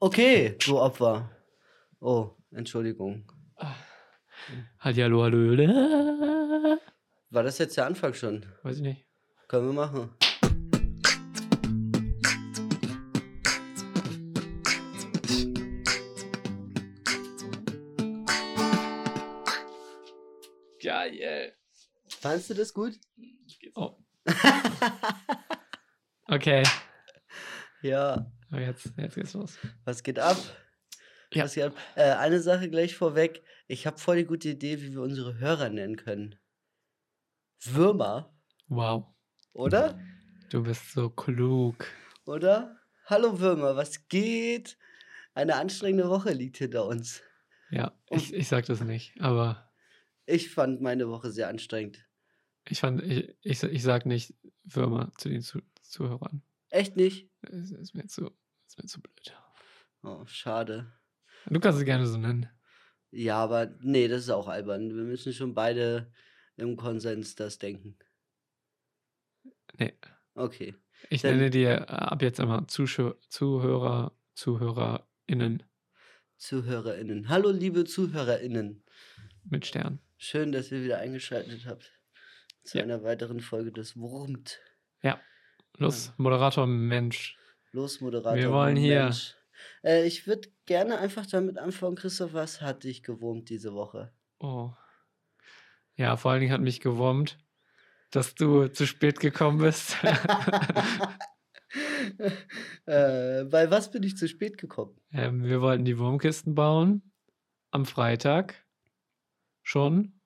Okay, du Opfer. Oh, Entschuldigung. Hallihallo, hallo. War das jetzt der Anfang schon? Weiß ich nicht. Können wir machen. Geil. Fandest du das gut? Oh. Okay. Ja. Aber Jetzt, jetzt geht's los. Was geht ab? Ja. Was geht ab? Äh, eine Sache gleich vorweg. Ich habe voll die gute Idee, wie wir unsere Hörer nennen können. Würmer, Wow. oder? Du bist so klug. Oder? Hallo Würmer, was geht? Eine anstrengende Woche liegt hinter uns. Ja, ich, ich sag das nicht, aber Ich fand meine Woche sehr anstrengend. ich fand, ich, ich, ich sag nicht Würmer zu den Zu Zuhörern. Echt nicht? Es ist mir zu, ist mir zu blöd. Oh, schade. Du kannst es gerne so nennen. Ja, aber nee, das ist auch albern. Wir müssen schon beide im Konsens das denken. Nee. Okay. Ich Dann- nenne dir äh, ab jetzt immer Zuschau Zuhörer, ZuhörerInnen ZuhörerInnen. Hallo, liebe ZuhörerInnen. mit Stern. Schön, dass ihr wieder eingeschaltet habt zu Ja. einer weiteren Folge des Wurmt. Los, Moderator Mensch. Los, Moderator. Wir wollen hier- Mensch. Äh, ich würde gerne einfach damit anfangen, Christoph, was hat dich gewurmt diese Woche? Oh. Ja, vor allen Dingen hat mich gewurmt, dass du zu spät gekommen bist. äh, bei was bin ich zu spät gekommen? ähm, wir wollten die Wurmkisten bauen am Freitag schon.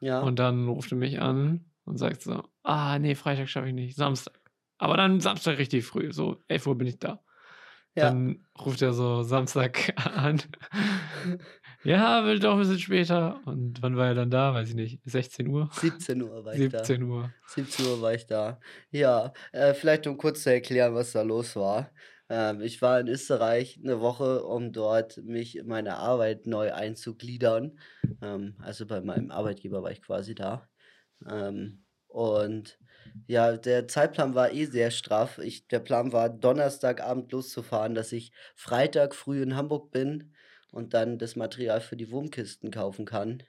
Ja. Und dann ruft er mich an und sagt so, ah, nee, Freitag schaffe ich nicht, Samstag. Aber dann Samstag richtig früh, so 11 Uhr bin ich da. Ja. Dann ruft er so Samstag an. ja, will doch ein bisschen später. Und wann war er dann da? Weiß ich nicht. 16 Uhr? 17 Uhr war ich da. 17 Uhr. 17 Uhr war ich da. Ja, äh, vielleicht um kurz zu erklären, was da los war. Ähm, ich war in Österreich eine Woche, um dort mich in meine Arbeit neu einzugliedern. Ähm, also bei meinem Arbeitgeber war ich quasi da. Ähm, und ja, der Zeitplan war eh sehr straff. Ich, der Plan war, Donnerstagabend loszufahren, dass ich Freitag früh in Hamburg bin und dann das Material für die Wurmkisten kaufen kann.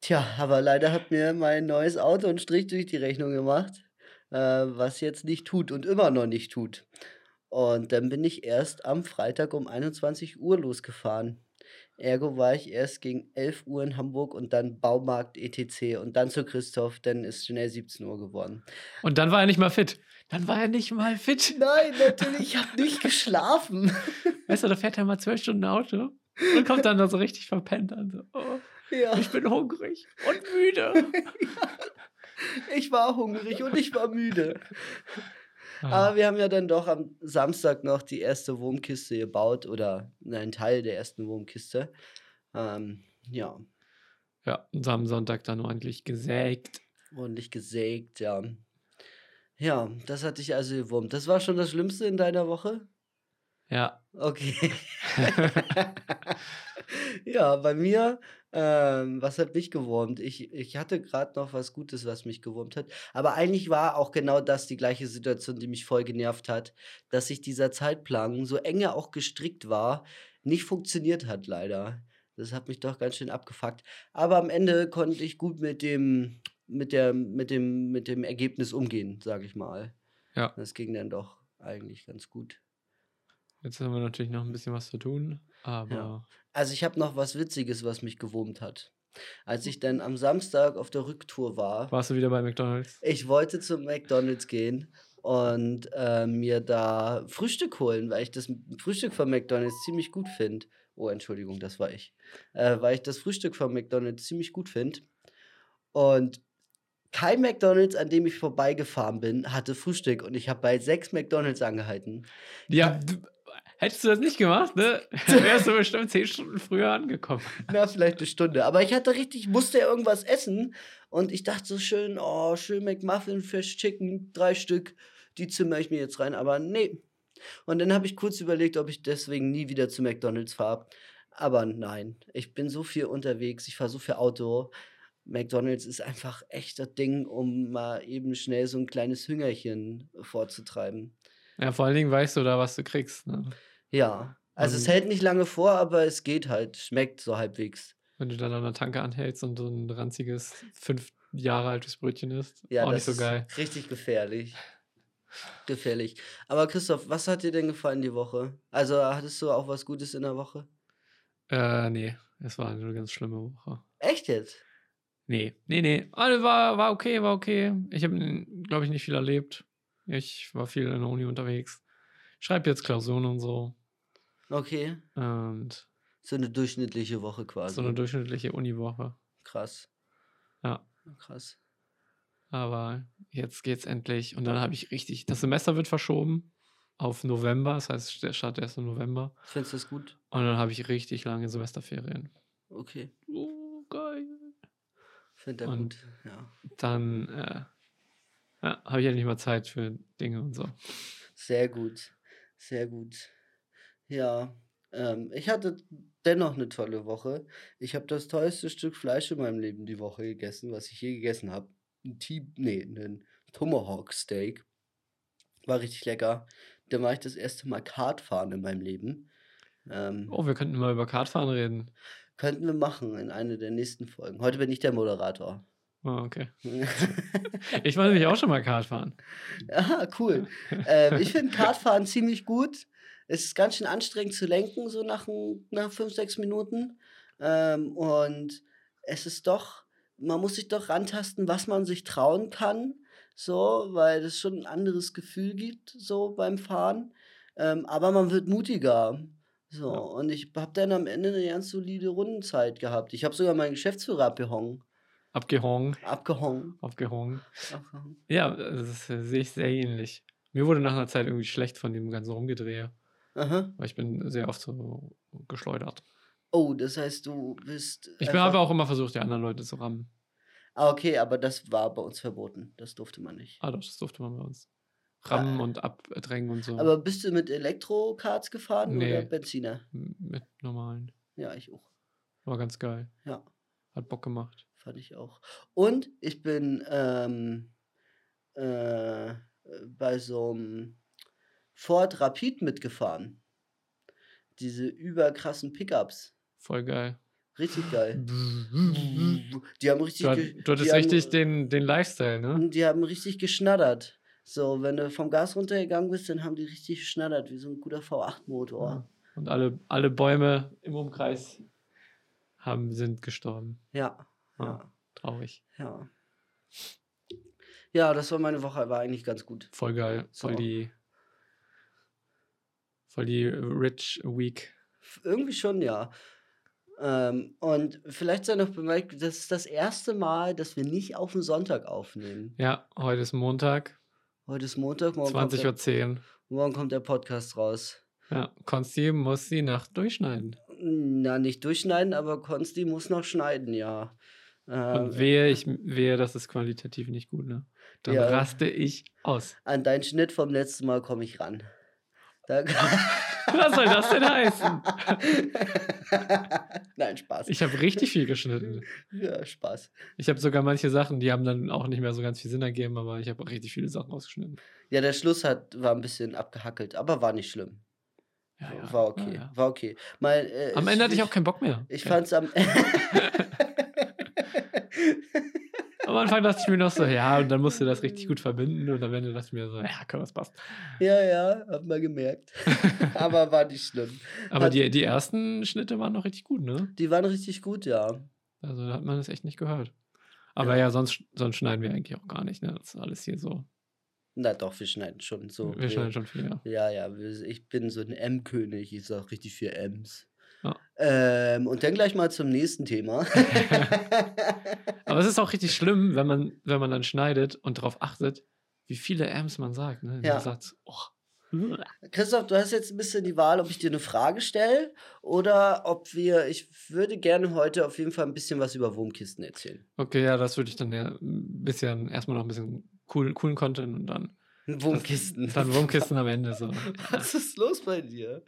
Tja, aber leider hat mir mein neues Auto einen Strich durch die Rechnung gemacht, äh, was jetzt nicht tut und immer noch nicht tut. Und dann bin ich erst am Freitag um 21 Uhr losgefahren. Ergo war ich erst gegen 11 Uhr in Hamburg und dann Baumarkt etc. und dann zu Christoph, dann ist schnell 17 Uhr geworden. Und dann war er nicht mal fit. Dann war er nicht mal fit. Nein, natürlich, ich habe nicht geschlafen. Weißt du, da fährt er mal zwölf Stunden Auto und kommt dann da so richtig verpennt an. So, oh, Ja, ich bin hungrig und müde. ich war hungrig und ich war müde. Ah, Aber wir haben ja dann doch am Samstag noch die erste Wurmkiste gebaut oder einen Teil der ersten Wurmkiste. Ähm, ja, ja, und am Sonntag dann ordentlich gesägt. ordentlich gesägt, ja. Ja, das hat dich also gewurmt. Das war schon das Schlimmste in deiner Woche? Ja. Okay. ja, bei mir, ähm, was hat mich gewurmt? Ich, ich hatte gerade noch was Gutes, was mich gewurmt hat. Aber eigentlich war auch genau das die gleiche Situation, die mich voll genervt hat, dass sich dieser Zeitplan, so eng er auch gestrickt war, nicht funktioniert hat, leider. Das hat mich doch ganz schön abgefuckt. Aber am Ende konnte ich gut mit dem, mit der, mit dem, mit dem Ergebnis umgehen, sage ich mal. Ja. Das ging dann doch eigentlich ganz gut. Jetzt haben wir natürlich noch ein bisschen was zu tun, aber Also ich habe noch was Witziges, was mich gewurmt hat. Als ich dann am Samstag auf der Rücktour war, warst du wieder bei McDonalds? ich wollte zum McDonald's gehen und äh, mir da Frühstück holen, weil ich das Frühstück von McDonald's ziemlich gut finde. Oh, Entschuldigung, das war ich. Äh, weil ich das Frühstück von McDonald's ziemlich gut finde. Und kein McDonald's, an dem ich vorbeigefahren bin, hatte Frühstück. Und ich habe bei sechs McDonald's angehalten. Ja, hättest du das nicht gemacht, ne? Wärst du bestimmt zehn Stunden früher angekommen. Na, vielleicht eine Stunde. Aber ich hatte richtig, musste ja irgendwas essen. Und ich dachte so schön, oh, schön McMuffin, Fish Chicken, drei Stück. Die zimmer ich mir jetzt rein. Aber nee. Und dann habe ich kurz überlegt, ob ich deswegen nie wieder zu McDonalds fahre. Aber nein, ich bin so viel unterwegs, ich fahre so viel Auto. McDonalds ist einfach echt das Ding, um mal eben schnell so ein kleines Hüngerchen vorzutreiben. Ja, vor allen Dingen weißt du da, was du kriegst. Ne? Ja. Also es Und- hält nicht lange vor, aber es geht halt. Schmeckt so halbwegs. Wenn du dann an der Tanke anhältst und so ein ranziges, fünf Jahre altes Brötchen isst, Ja, auch das nicht so geil. ist richtig gefährlich. Gefährlich. Aber Christoph, was hat dir denn gefallen die Woche? Also hattest du auch was Gutes in der Woche? Äh, nee, es war eine ganz schlimme Woche. Echt jetzt? Nee, nee, nee. Also war, war okay, war okay. Ich habe, glaube ich, nicht viel erlebt. Ich war viel in der Uni unterwegs. Schreibe jetzt Klausuren und so. Okay. Und So eine durchschnittliche Woche quasi. so eine durchschnittliche Uniwoche. Krass. Ja. Krass. Aber jetzt geht's endlich. Und dann habe ich richtig. Das Semester wird verschoben auf November. Das heißt, der Start erst im November. Findest du das gut? Und dann habe ich richtig lange Semesterferien. Okay. Oh, geil. Find er gut. Ja. Dann äh, ja, habe ich ja nicht mal Zeit für Dinge und so. Sehr gut. Sehr gut. Ja. Ähm, ich hatte dennoch eine tolle Woche. Ich habe das tollste Stück Fleisch in meinem Leben die Woche gegessen, was ich je gegessen habe. Ein T nee, ein Tomahawk Steak. War richtig lecker. Da war ich das erste Mal Kartfahren in meinem Leben. Ähm, Oh, wir könnten mal über Kartfahren reden. Könnten wir machen in einer der nächsten Folgen. Heute bin ich der Moderator. Oh, okay. Ich war nämlich auch schon mal Kartfahren. Ah, cool. ähm, ich finde Kartfahren ziemlich gut. Es ist ganz schön anstrengend zu lenken, so nach, nach fünf, sechs Minuten. Ähm, und es ist doch, man muss sich doch rantasten, was man sich trauen kann. So, weil es schon ein anderes Gefühl gibt, so beim Fahren. Ähm, aber man wird mutiger. So, Ja. und ich habe dann am Ende eine ganz solide Rundenzeit gehabt. Ich habe sogar meinen Geschäftsführer abgehangen. Abgehongen. Abgehangen. Aufgehongen. abgehangen. Ja, das äh, sehe ich sehr ähnlich. Mir wurde nach einer Zeit irgendwie schlecht von dem ganzen Rumgedrehe. Aha. Weil ich bin sehr oft so geschleudert. Oh, das heißt, du bist. Ich bin aber auch immer versucht, die anderen Leute zu rammen. Ah, okay, aber das war bei uns verboten. Das durfte man nicht. Ah, doch, das durfte man bei uns. Rammen Ah. und abdrängen und so. Aber bist du mit Elektrokarts gefahren oder Nee. Benziner? M- Mit normalen. Ja, ich auch. War ganz geil. Ja, Hat Bock gemacht. Fand ich auch. Und ich bin ähm, äh, bei so einem Ford Rapid mitgefahren. Diese überkrassen Pickups. Voll geil. Richtig geil. Du, Die haben richtig. ge- du hattest haben- richtig den, den Lifestyle, ne? Die haben richtig geschnattert. So, wenn du vom Gas runtergegangen bist, dann haben die richtig geschnattert, wie so ein guter V8-Motor. Ja. Und alle, alle Bäume im Umkreis haben, sind gestorben. Ja. Ja. Traurig. Ja. Ja, das war meine Woche, war eigentlich ganz gut. Voll geil. Voll So. die. Voll die Rich Week. Irgendwie schon, ja. Ähm, und vielleicht sei noch bemerkt, das ist das erste Mal, dass wir nicht auf den Sonntag aufnehmen. Ja, heute ist Montag, Heute ist Montag, morgen, kommt, 20.10 Uhr. morgen kommt der Podcast raus. Ja, Konsti muss die Nacht durchschneiden. Na, nicht durchschneiden, aber Konsti muss noch schneiden, ja. Ähm, Und wehe, ich wehe, das ist qualitativ nicht gut, ne? Dann Ja. raste ich aus. an deinen Schnitt vom letzten Mal komme ich ran. Da Was soll das denn heißen? Nein, Spaß. Ich habe richtig viel geschnitten. ja, Spaß. Ich habe sogar manche Sachen, die haben dann auch nicht mehr so ganz viel Sinn ergeben, aber ich habe auch richtig viele Sachen rausgeschnitten. Ja, der Schluss hat, war ein bisschen abgehackelt, aber war nicht schlimm. Ja, ja. war okay. War okay. Mal, äh, Am Ende hatte ich ich- auch keinen Bock mehr. Ich Ja. fand's am. Am Anfang dachte ich mir noch so, ja, und dann musst du das richtig gut verbinden und am Ende dachte ich mir so, ja, komm, das passt. ja, ja, hab mal gemerkt. aber war nicht schlimm. Aber Hat- die, die ersten Schnitte waren noch richtig gut, ne? Die waren richtig gut, ja. Also da hat man das echt nicht gehört. Aber ja, sonst, sonst schneiden wir eigentlich auch gar nicht, ne? Das ist alles hier so. Na doch, wir schneiden schon so. wir schneiden schon viel, ja. Ja, ja, ich bin so ein M-König. Ich sag richtig viel M's. Ja. Ähm, und dann gleich mal zum nächsten Thema. Aber es ist auch richtig schlimm, wenn man, wenn man dann schneidet und darauf achtet, wie viele Amps man sagt. Ne? Ja. Sagt, oh, Christoph, du hast jetzt ein bisschen die Wahl, ob ich dir eine Frage stelle oder ob wir. Ich würde gerne heute auf jeden Fall ein bisschen was über Wurmkisten erzählen. okay, ja, das würde ich dann ja ein bisschen, erstmal noch ein bisschen cool, coolen Content und dann, Wurmkisten. dann Wurmkisten am Ende so. Was ist los bei dir?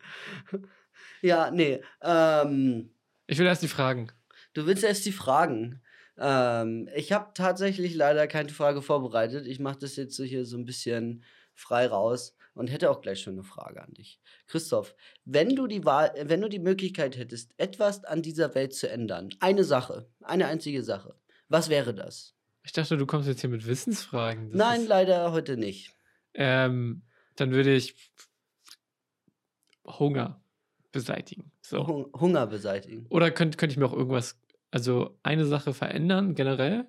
Ja, nee. Ähm, Ich will erst die Fragen. du willst erst die Fragen. Ähm, ich habe tatsächlich leider keine Frage vorbereitet. Ich mache das jetzt so hier so ein bisschen frei raus, und hätte auch gleich schon eine Frage an dich. Christoph, wenn du die Wahl, wenn du die Möglichkeit hättest, etwas an dieser Welt zu ändern, eine Sache, eine einzige Sache, was wäre das? Ich dachte, du kommst jetzt hier mit Wissensfragen. Das Nein, ist, leider heute nicht. ähm, dann würde ich Hunger beseitigen. So. Hung Hunger beseitigen. Oder könnte könnt ich mir auch irgendwas, also eine Sache verändern generell?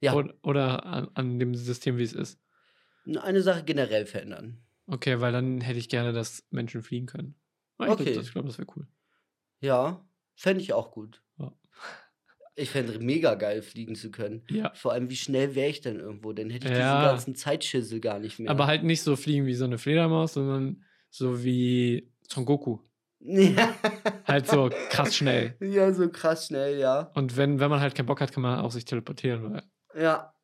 Ja. Oder, oder an, an dem System, wie es ist? Eine Sache generell verändern. Okay, weil dann hätte ich gerne, dass Menschen fliegen können. Ah, Ich Okay. glaube, das, ich glaub, das wäre cool. Ja, fände ich auch gut. Ja. Ich fände mega geil, fliegen zu können. Ja. Vor allem, wie schnell wäre ich denn irgendwo? Dann hätte ich diesen Ja. ganzen Zeitschissel gar nicht mehr. Aber halt nicht so fliegen wie so eine Fledermaus, sondern so wie Son Goku. Ja. Halt so krass schnell. ja, so krass schnell, ja. Und wenn, wenn man halt keinen Bock hat, kann man auch sich teleportieren, weil, Ja.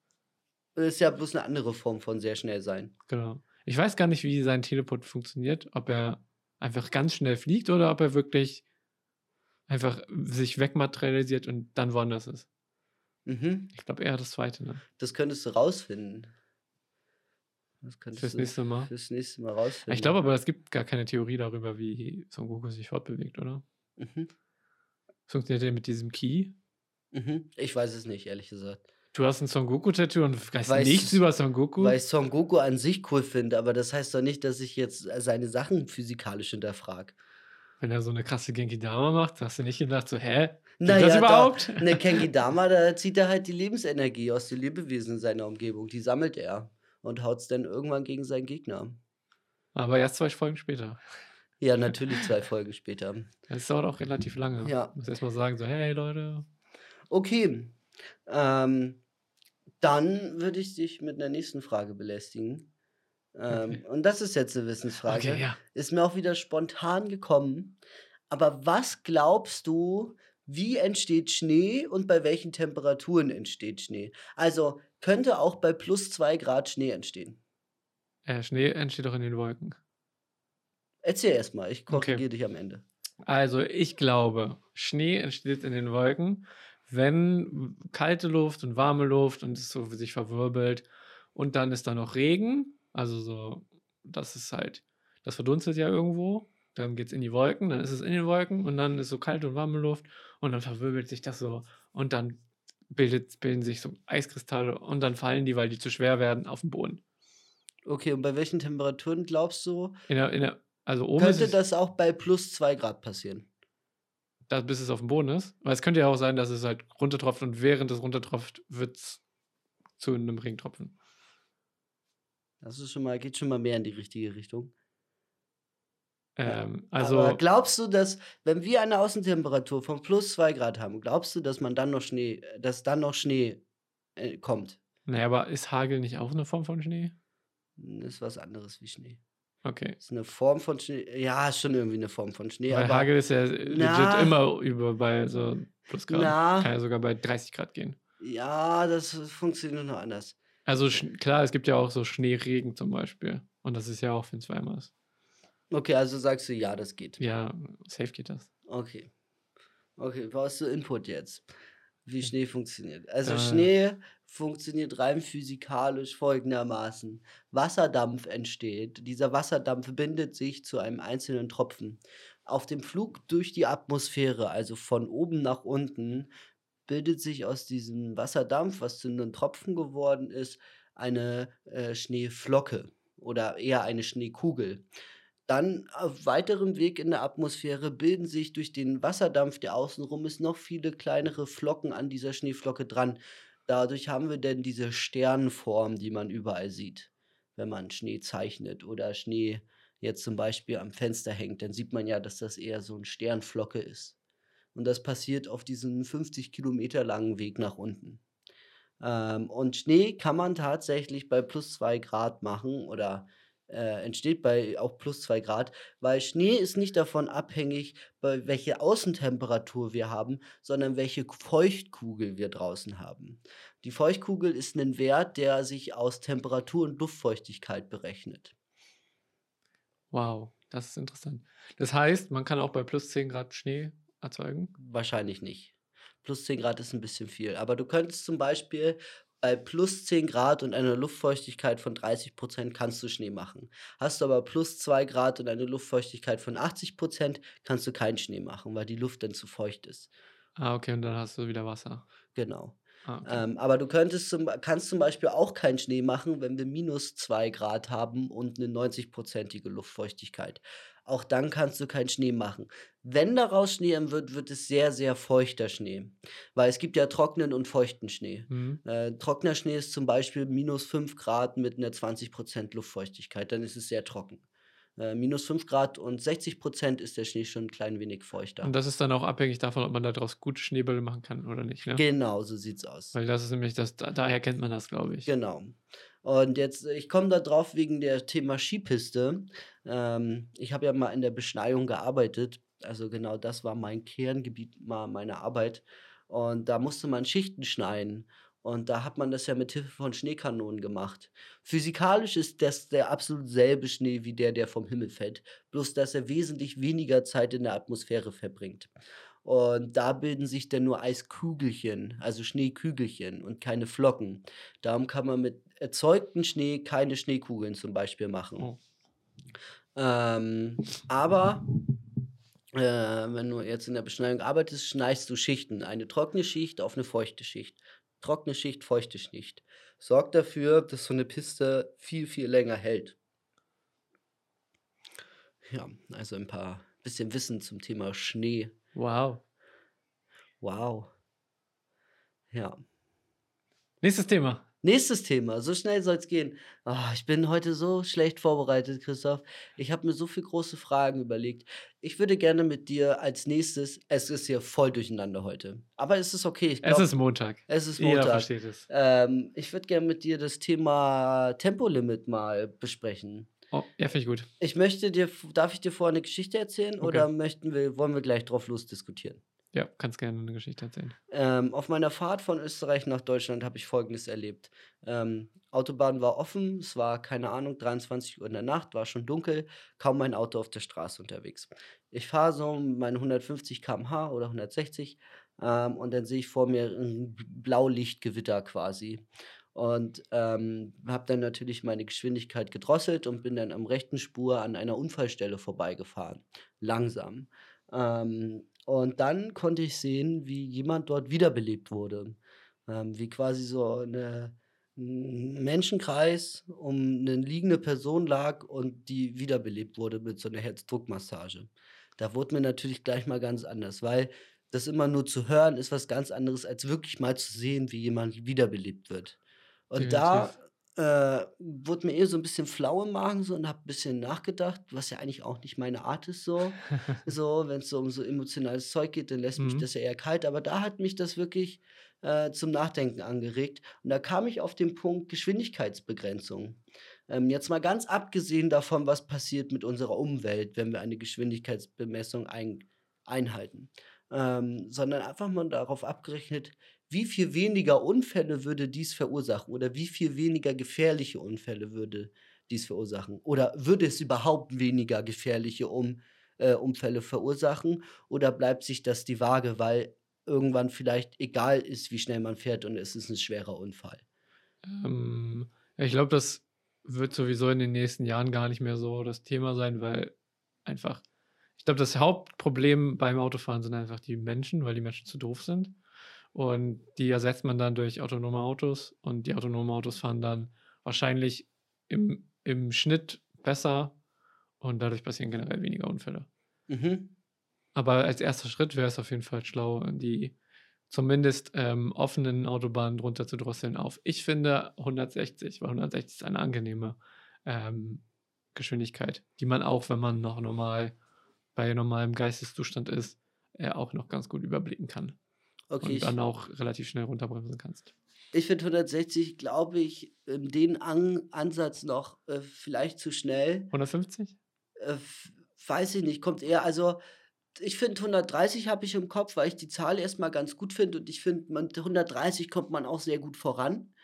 Das ist ja bloß eine andere Form von sehr schnell sein. genau. Ich weiß gar nicht, wie sein Teleport funktioniert, ob er einfach ganz schnell fliegt oder ob er wirklich einfach sich wegmaterialisiert und dann woanders ist. Mhm. Ich glaube eher das zweite, ne? Das könntest du rausfinden. Das könntest Fürs du nächste Mal. Fürs nächste Mal rausfinden. Ich glaube aber, es gibt gar keine Theorie darüber, wie Son Goku sich fortbewegt, oder? Mhm. Funktioniert der mit diesem Key? Mhm. Ich weiß es nicht, ehrlich gesagt. Du hast ein Son Goku-Tattoo und weißt Weiß- nichts über Son Goku? Weil ich Son Goku an sich cool finde, aber das heißt doch nicht, dass ich jetzt seine Sachen physikalisch hinterfrage. Wenn er so eine krasse Genki Dama macht, hast du nicht gedacht, so, hä? Naja, das überhaupt? Da, ne Kenki Dama, da zieht er halt die Lebensenergie aus den Lebewesen in seiner Umgebung. Die sammelt er und haut es dann irgendwann gegen seinen Gegner. Aber erst zwei Folgen später. Ja, natürlich zwei Folgen später. Das dauert auch relativ lange. Ja. Muss erstmal sagen, so, hey Leute. Okay. Ähm, dann würde ich dich mit einer nächsten Frage belästigen. Ähm, Okay. Und das ist jetzt eine Wissensfrage. Okay, ja. Ist mir auch wieder spontan gekommen. Aber was glaubst du, wie entsteht Schnee und bei welchen Temperaturen entsteht Schnee? Also könnte auch bei plus zwei Grad Schnee entstehen. Äh, Schnee entsteht auch in den Wolken. Erzähl erst mal, ich Okay. korrigiere dich am Ende. Also, ich glaube, Schnee entsteht in den Wolken, wenn kalte Luft und warme Luft und es so sich verwirbelt. Und dann ist da noch Regen. Also, so, das ist halt, das verdunstet ja irgendwo. Dann geht es in die Wolken, dann ist es in den Wolken und dann ist so kalte und warme Luft und dann verwirbelt sich das so und dann bildet, bilden sich so Eiskristalle und dann fallen die, weil die zu schwer werden, auf den Boden. Okay, und bei welchen Temperaturen glaubst du, In der, in der, also oben könnte das auch bei plus zwei Grad passieren? da, bis es auf dem Boden ist. Weil es könnte ja auch sein, dass es halt runtertropft und während es runtertropft, wird es zu einem Regentropfen. Das ist schon mal, geht schon mal mehr in die richtige Richtung. Ähm, also, Aber glaubst du, dass, wenn wir eine Außentemperatur von plus zwei Grad haben, glaubst du, dass man dann noch Schnee, dass dann noch Schnee äh, kommt? naja, aber ist Hagel nicht auch eine Form von Schnee? Das ist was anderes wie Schnee. Okay. Ist eine Form von Schnee. Ja, ist schon irgendwie eine Form von Schnee. Weil aber Hagel ist ja legit Na. immer über bei so plus Grad. Na. Kann ja sogar bei 30 Grad gehen. ja, das funktioniert noch anders. Also klar, es gibt ja auch so Schneeregen zum Beispiel. Und das ist ja auch, wenn wärmer ist. Okay, also sagst du, ja, das geht. Ja, safe geht das. Okay. Okay, brauchst du Input jetzt, wie Schnee funktioniert. Also Äh. Schnee funktioniert rein physikalisch folgendermaßen. Wasserdampf entsteht. Dieser Wasserdampf bindet sich zu einem einzelnen Tropfen. Auf dem Flug durch die Atmosphäre, also von oben nach unten, bildet sich aus diesem Wasserdampf, was zu einem Tropfen geworden ist, eine äh, Schneeflocke oder eher eine Schneekugel. Dann auf weiterem Weg in der Atmosphäre bilden sich durch den Wasserdampf, der außenrum ist, noch viele kleinere Flocken an dieser Schneeflocke dran. Dadurch haben wir dann diese Sternform, die man überall sieht, wenn man Schnee zeichnet oder Schnee jetzt zum Beispiel am Fenster hängt. Dann sieht man ja, dass das eher so eine Sternflocke ist. Und das passiert auf diesem 50 Kilometer langen Weg nach unten. Ähm, und Schnee kann man tatsächlich bei plus zwei Grad machen oder äh, entsteht bei auch plus zwei Grad, weil Schnee ist nicht davon abhängig, bei welche Außentemperatur wir haben, sondern welche Feuchtkugel wir draußen haben. Die Feuchtkugel ist ein Wert, der sich aus Temperatur und Luftfeuchtigkeit berechnet. Wow, das ist interessant. Das heißt, man kann auch bei plus 10 Grad Schnee erzeugen. Wahrscheinlich nicht. Plus 10 Grad ist ein bisschen viel. Aber du könntest zum Beispiel bei plus 10 Grad und einer Luftfeuchtigkeit von 30% kannst du Schnee machen. Hast du aber plus 2 Grad und eine Luftfeuchtigkeit von 80% kannst du keinen Schnee machen, weil die Luft dann zu feucht ist. Ah, okay, und dann hast du wieder Wasser. Genau. Ah, okay. Ähm, aber du könntest zum, kannst zum Beispiel auch keinen Schnee machen, wenn wir minus 2 Grad haben und eine 90-prozentige Luftfeuchtigkeit. Auch dann kannst du keinen Schnee machen. Wenn daraus Schnee wird, wird es sehr, sehr feuchter Schnee. Weil es gibt ja trockenen und feuchten Schnee. Mhm. Äh, trockener Schnee ist zum Beispiel minus 5 Grad mit einer 20% Luftfeuchtigkeit. Dann ist es sehr trocken. Äh, minus 5 Grad und 60% ist der Schnee schon ein klein wenig feuchter. Und das ist dann auch abhängig davon, ob man daraus gute Schneebälle machen kann oder nicht. Ne? Genau, so sieht's aus. Weil das ist nämlich das, da, daher kennt man das, glaube ich. Genau. Und jetzt, ich komme da drauf wegen der Thema Skipiste. Ähm, ich habe ja mal in der Beschneiung gearbeitet. Also genau das war mein Kerngebiet mal meiner Arbeit. Und da musste man Schichten schneiden. Und da hat man das ja mit Hilfe von Schneekanonen gemacht. Physikalisch ist das der absolut selbe Schnee wie der, der vom Himmel fällt. Bloß, dass er wesentlich weniger Zeit in der Atmosphäre verbringt. Und da bilden sich dann nur Eiskugelchen, also Schneekügelchen und keine Flocken. Darum kann man mit erzeugtem Schnee keine Schneekugeln zum Beispiel machen. Oh. Ähm, aber äh, wenn du jetzt in der Beschneidung arbeitest, schneidest du Schichten. Eine trockene Schicht auf eine feuchte Schicht. Trockene Schicht, feuchte Schicht. Sorgt dafür, dass so eine Piste viel, viel länger hält. Ja, also ein paar bisschen Wissen zum Thema Schnee. Wow. Wow. Ja. Nächstes Thema. Nächstes Thema, so schnell soll es gehen. Ah, ich bin heute so schlecht vorbereitet, Christoph. Ich habe mir so viele große Fragen überlegt. Ich würde gerne mit dir als nächstes, es ist hier voll durcheinander heute, aber es ist okay. Ich Es glaub, ist Montag. es ist Jeder Montag. versteht es. Ähm, ich würde gerne mit dir das Thema Tempolimit mal besprechen. Oh, ja, finde ich gut. Ich möchte dir, darf ich dir vorher eine Geschichte erzählen Okay. oder möchten wir, wollen wir gleich drauf losdiskutieren? Ja, kannst gerne eine Geschichte erzählen. Ähm, auf meiner Fahrt von Österreich nach Deutschland habe ich Folgendes erlebt. Ähm, Autobahn war offen, es war, keine Ahnung, 23 Uhr in der Nacht, war schon dunkel, kaum ein Auto auf der Straße unterwegs. Ich fahre so mit meinen 150 km/h oder 160 ähm, und dann sehe ich vor mir ein Blaulichtgewitter quasi. Und ähm, habe dann natürlich meine Geschwindigkeit gedrosselt und bin dann am rechten Spur an einer Unfallstelle vorbeigefahren. Langsam. Ähm, und dann konnte ich sehen, wie jemand dort wiederbelebt wurde. Ähm, wie quasi so eine, ein Menschenkreis um eine liegende Person lag und die wiederbelebt wurde mit so einer Herzdruckmassage. Da wurde mir natürlich gleich mal ganz anders, weil das immer nur zu hören ist was ganz anderes, als wirklich mal zu sehen, wie jemand wiederbelebt wird. Und da äh, wurde mir eh so ein bisschen flau im Magen so und habe ein bisschen nachgedacht, was ja eigentlich auch nicht meine Art ist so. So, wenn es so um so emotionales Zeug geht, dann lässt mich Mhm. das ja eher kalt. Aber da hat mich das wirklich äh, zum Nachdenken angeregt. Und da kam ich auf den Punkt Geschwindigkeitsbegrenzung. Ähm, jetzt mal ganz abgesehen davon, was passiert mit unserer Umwelt, wenn wir eine Geschwindigkeitsbemessung ein, einhalten. Ähm, sondern einfach mal darauf abgerechnet, wie viel weniger Unfälle würde dies verursachen oder wie viel weniger gefährliche Unfälle würde dies verursachen? Oder würde es überhaupt weniger gefährliche um, äh, Unfälle verursachen? Oder bleibt sich das die Waage, weil irgendwann vielleicht egal ist, wie schnell man fährt und es ist ein schwerer Unfall? Ähm, ja, ich glaube, das wird sowieso in den nächsten Jahren gar nicht mehr so das Thema sein, weil einfach, ich glaube, das Hauptproblem beim Autofahren sind einfach die Menschen, weil die Menschen zu doof sind. Und die ersetzt man dann durch autonome Autos und die autonomen Autos fahren dann wahrscheinlich im, im Schnitt besser und dadurch passieren generell weniger Unfälle. Mhm. Aber als erster Schritt wäre es auf jeden Fall schlau, die zumindest ähm, offenen Autobahnen runter zu drosseln auf. Ich finde 160, weil 160 ist eine angenehme ähm, Geschwindigkeit, die man auch, wenn man noch normal bei normalem Geisteszustand ist, äh, auch noch ganz gut überblicken kann. Okay, und dann auch relativ schnell runterbremsen kannst. ich finde 160, glaube ich, in den An Ansatz noch äh, vielleicht zu schnell. 150? Äh, weiß ich nicht, kommt eher, also ich finde 130 habe ich im Kopf, weil ich die Zahl erstmal ganz gut finde und ich finde, man 130 kommt man auch sehr gut voran.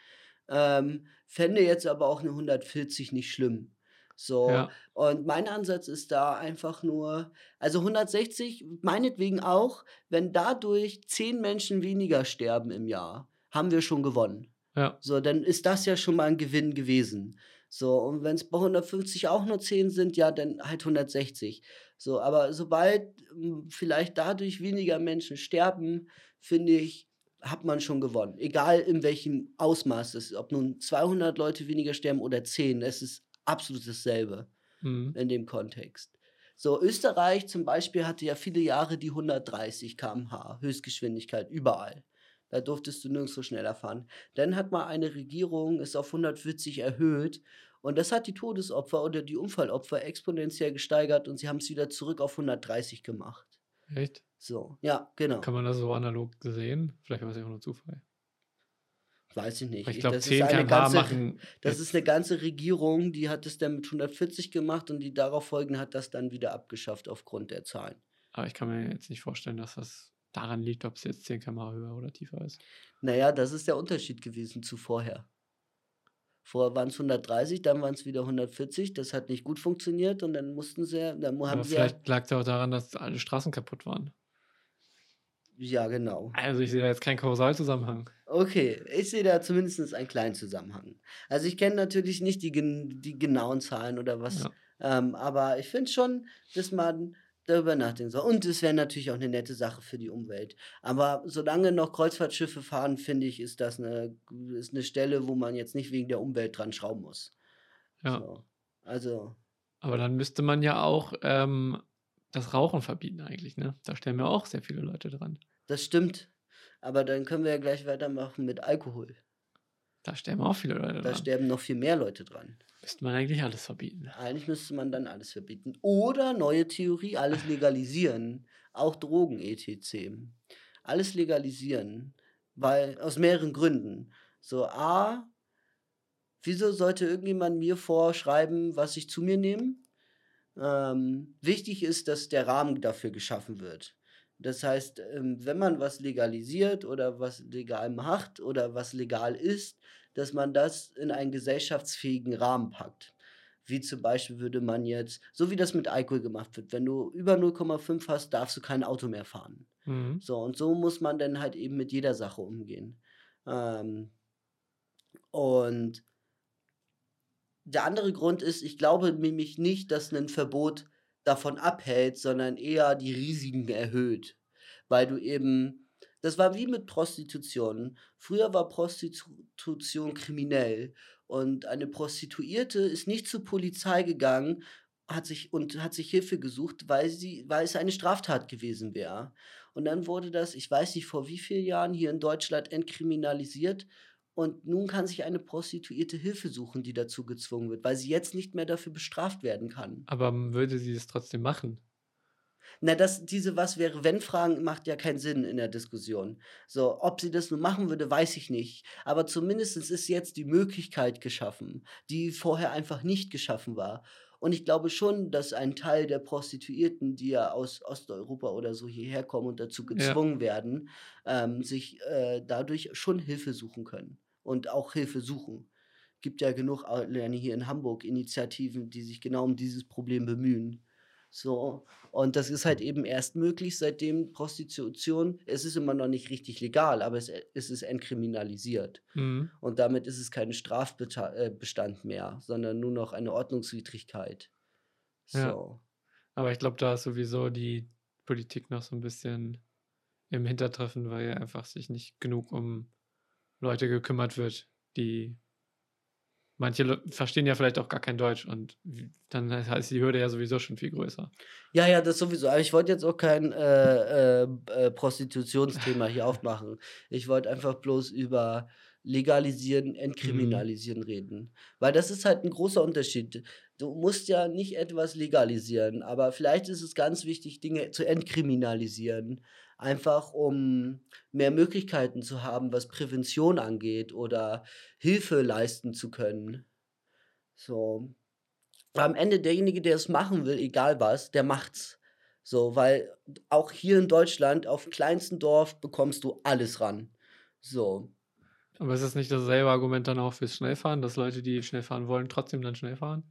Ähm, fände jetzt aber auch eine 140 nicht schlimm. So, Ja. und mein Ansatz ist da einfach nur, also 160, meinetwegen auch, wenn dadurch 10 Menschen weniger sterben im Jahr, haben wir schon gewonnen. Ja. So, dann ist das ja schon mal ein Gewinn gewesen. So, und wenn es bei 150 auch nur 10 sind, ja, dann halt 160. So, aber sobald hm, vielleicht dadurch weniger Menschen sterben, finde ich, hat man schon gewonnen. Egal in welchem Ausmaß es ist, ob nun 200 Leute weniger sterben oder 10, es ist absolut dasselbe Mhm. in dem Kontext. So, Österreich zum Beispiel hatte ja viele Jahre die 130 km/h Höchstgeschwindigkeit überall. Da durftest du nirgendwo schneller fahren. Dann hat mal eine Regierung es auf 140 erhöht und das hat die Todesopfer oder die Unfallopfer exponentiell gesteigert und sie haben es wieder zurück auf 130 gemacht. Echt? So, ja, genau. Kann man das so analog sehen? Vielleicht war es ja auch nur Zufall. Weiß ich nicht. Ich glaube, das ist 10 eine km/h ganze, machen. das ist eine ganze Regierung, die hat es dann mit 140 gemacht und die darauf folgende hat das dann wieder abgeschafft aufgrund der Zahlen. Aber ich kann mir jetzt nicht vorstellen, dass das daran liegt, ob es jetzt 10 km/h höher oder tiefer ist. Naja, das ist der Unterschied gewesen zu vorher. Vorher waren es 130, dann waren es wieder 140. Das hat nicht gut funktioniert und dann mussten sie, dann haben Aber sie ja, vielleicht lag es ja auch daran, dass alle Straßen kaputt waren. ja genau. Also ich sehe da jetzt keinen Kausalzusammenhang. Okay, ich sehe da zumindest einen kleinen Zusammenhang. Also ich kenne natürlich nicht die, gen die genauen Zahlen oder was, Ja. ähm, aber ich finde schon, dass man darüber nachdenken soll. Und es wäre natürlich auch eine nette Sache für die Umwelt. Aber solange noch Kreuzfahrtschiffe fahren, finde ich, ist das eine, ist eine Stelle, wo man jetzt nicht wegen der Umwelt dran schrauben muss. Ja. So. Also, Aber dann müsste man ja auch ähm, das Rauchen verbieten eigentlich, ne? Da sterben ja auch sehr viele Leute dran. das stimmt. Aber dann können wir ja gleich weitermachen mit Alkohol. Da sterben auch viele Leute Da dran. sterben noch viel mehr Leute dran. Müsste man eigentlich alles verbieten. Eigentlich müsste man dann alles verbieten. Oder neue Theorie, alles legalisieren. Auch Drogen, etc. Alles legalisieren. Weil, aus mehreren Gründen. So, A, wieso sollte irgendjemand mir vorschreiben, was ich zu mir nehme? Ähm, wichtig ist, dass der Rahmen dafür geschaffen wird. Das heißt, ähm, wenn man was legalisiert oder was legal macht oder was legal ist, dass man das in einen gesellschaftsfähigen Rahmen packt. Wie zum Beispiel würde man jetzt, so wie das mit Alkohol gemacht wird, wenn du über 0,5 hast, darfst du kein Auto mehr fahren. Mhm. So, und so muss man dann halt eben mit jeder Sache umgehen. Ähm, und der andere Grund ist, ich glaube nämlich nicht, dass ein Verbot davon abhält, sondern eher die Risiken erhöht. Weil du eben, das war wie mit Prostitution. Früher war Prostitution kriminell und eine Prostituierte ist nicht zur Polizei gegangen hat sich, und hat sich Hilfe gesucht, weil, sie, weil es eine Straftat gewesen wäre. Und dann wurde das, ich weiß nicht vor wie vielen Jahren, hier in Deutschland entkriminalisiert. Und nun kann sich eine Prostituierte Hilfe suchen, die dazu gezwungen wird, weil sie jetzt nicht mehr dafür bestraft werden kann. Aber würde sie es trotzdem machen? Na, das, diese Was wäre, wenn Fragen macht ja keinen Sinn in der Diskussion. So, ob sie das nun machen würde, weiß ich nicht. Aber zumindest ist jetzt die Möglichkeit geschaffen, die vorher einfach nicht geschaffen war. Und ich glaube schon, dass ein Teil der Prostituierten, die ja aus Osteuropa oder so hierher kommen und dazu Ja. gezwungen werden, ähm, sich äh, dadurch schon Hilfe suchen können. Und auch Hilfe suchen. Gibt ja genug, hier in Hamburg, Initiativen, die sich genau um dieses Problem bemühen. So, und das ist halt eben erst möglich, seitdem Prostitution, es ist immer noch nicht richtig legal, aber es, es ist entkriminalisiert. Mhm. Und damit ist es kein Strafbestand mehr, sondern nur noch eine Ordnungswidrigkeit. Ja. So. Aber ich glaube, da ist sowieso die Politik noch so ein bisschen im Hintertreffen, weil ja einfach sich nicht genug um Leute gekümmert wird, die manche Le verstehen ja vielleicht auch gar kein Deutsch und dann heißt die Hürde ja sowieso schon viel größer. Ja, ja, das sowieso. Aber ich wollte jetzt auch kein äh, äh, äh, Prostitutionsthema hier aufmachen. Ich wollte einfach bloß über Legalisieren, Entkriminalisieren reden. Weil das ist halt ein großer Unterschied. Du musst ja nicht etwas legalisieren, aber vielleicht ist es ganz wichtig, Dinge zu entkriminalisieren. Einfach um mehr Möglichkeiten zu haben, was Prävention angeht oder Hilfe leisten zu können. So. Am Ende derjenige, der es machen will, egal was, der macht's. So, weil auch hier in Deutschland auf dem kleinsten Dorf bekommst du alles ran. So. Aber ist das nicht dasselbe Argument dann auch fürs Schnellfahren, dass Leute, die schnell fahren wollen, trotzdem dann schnell fahren?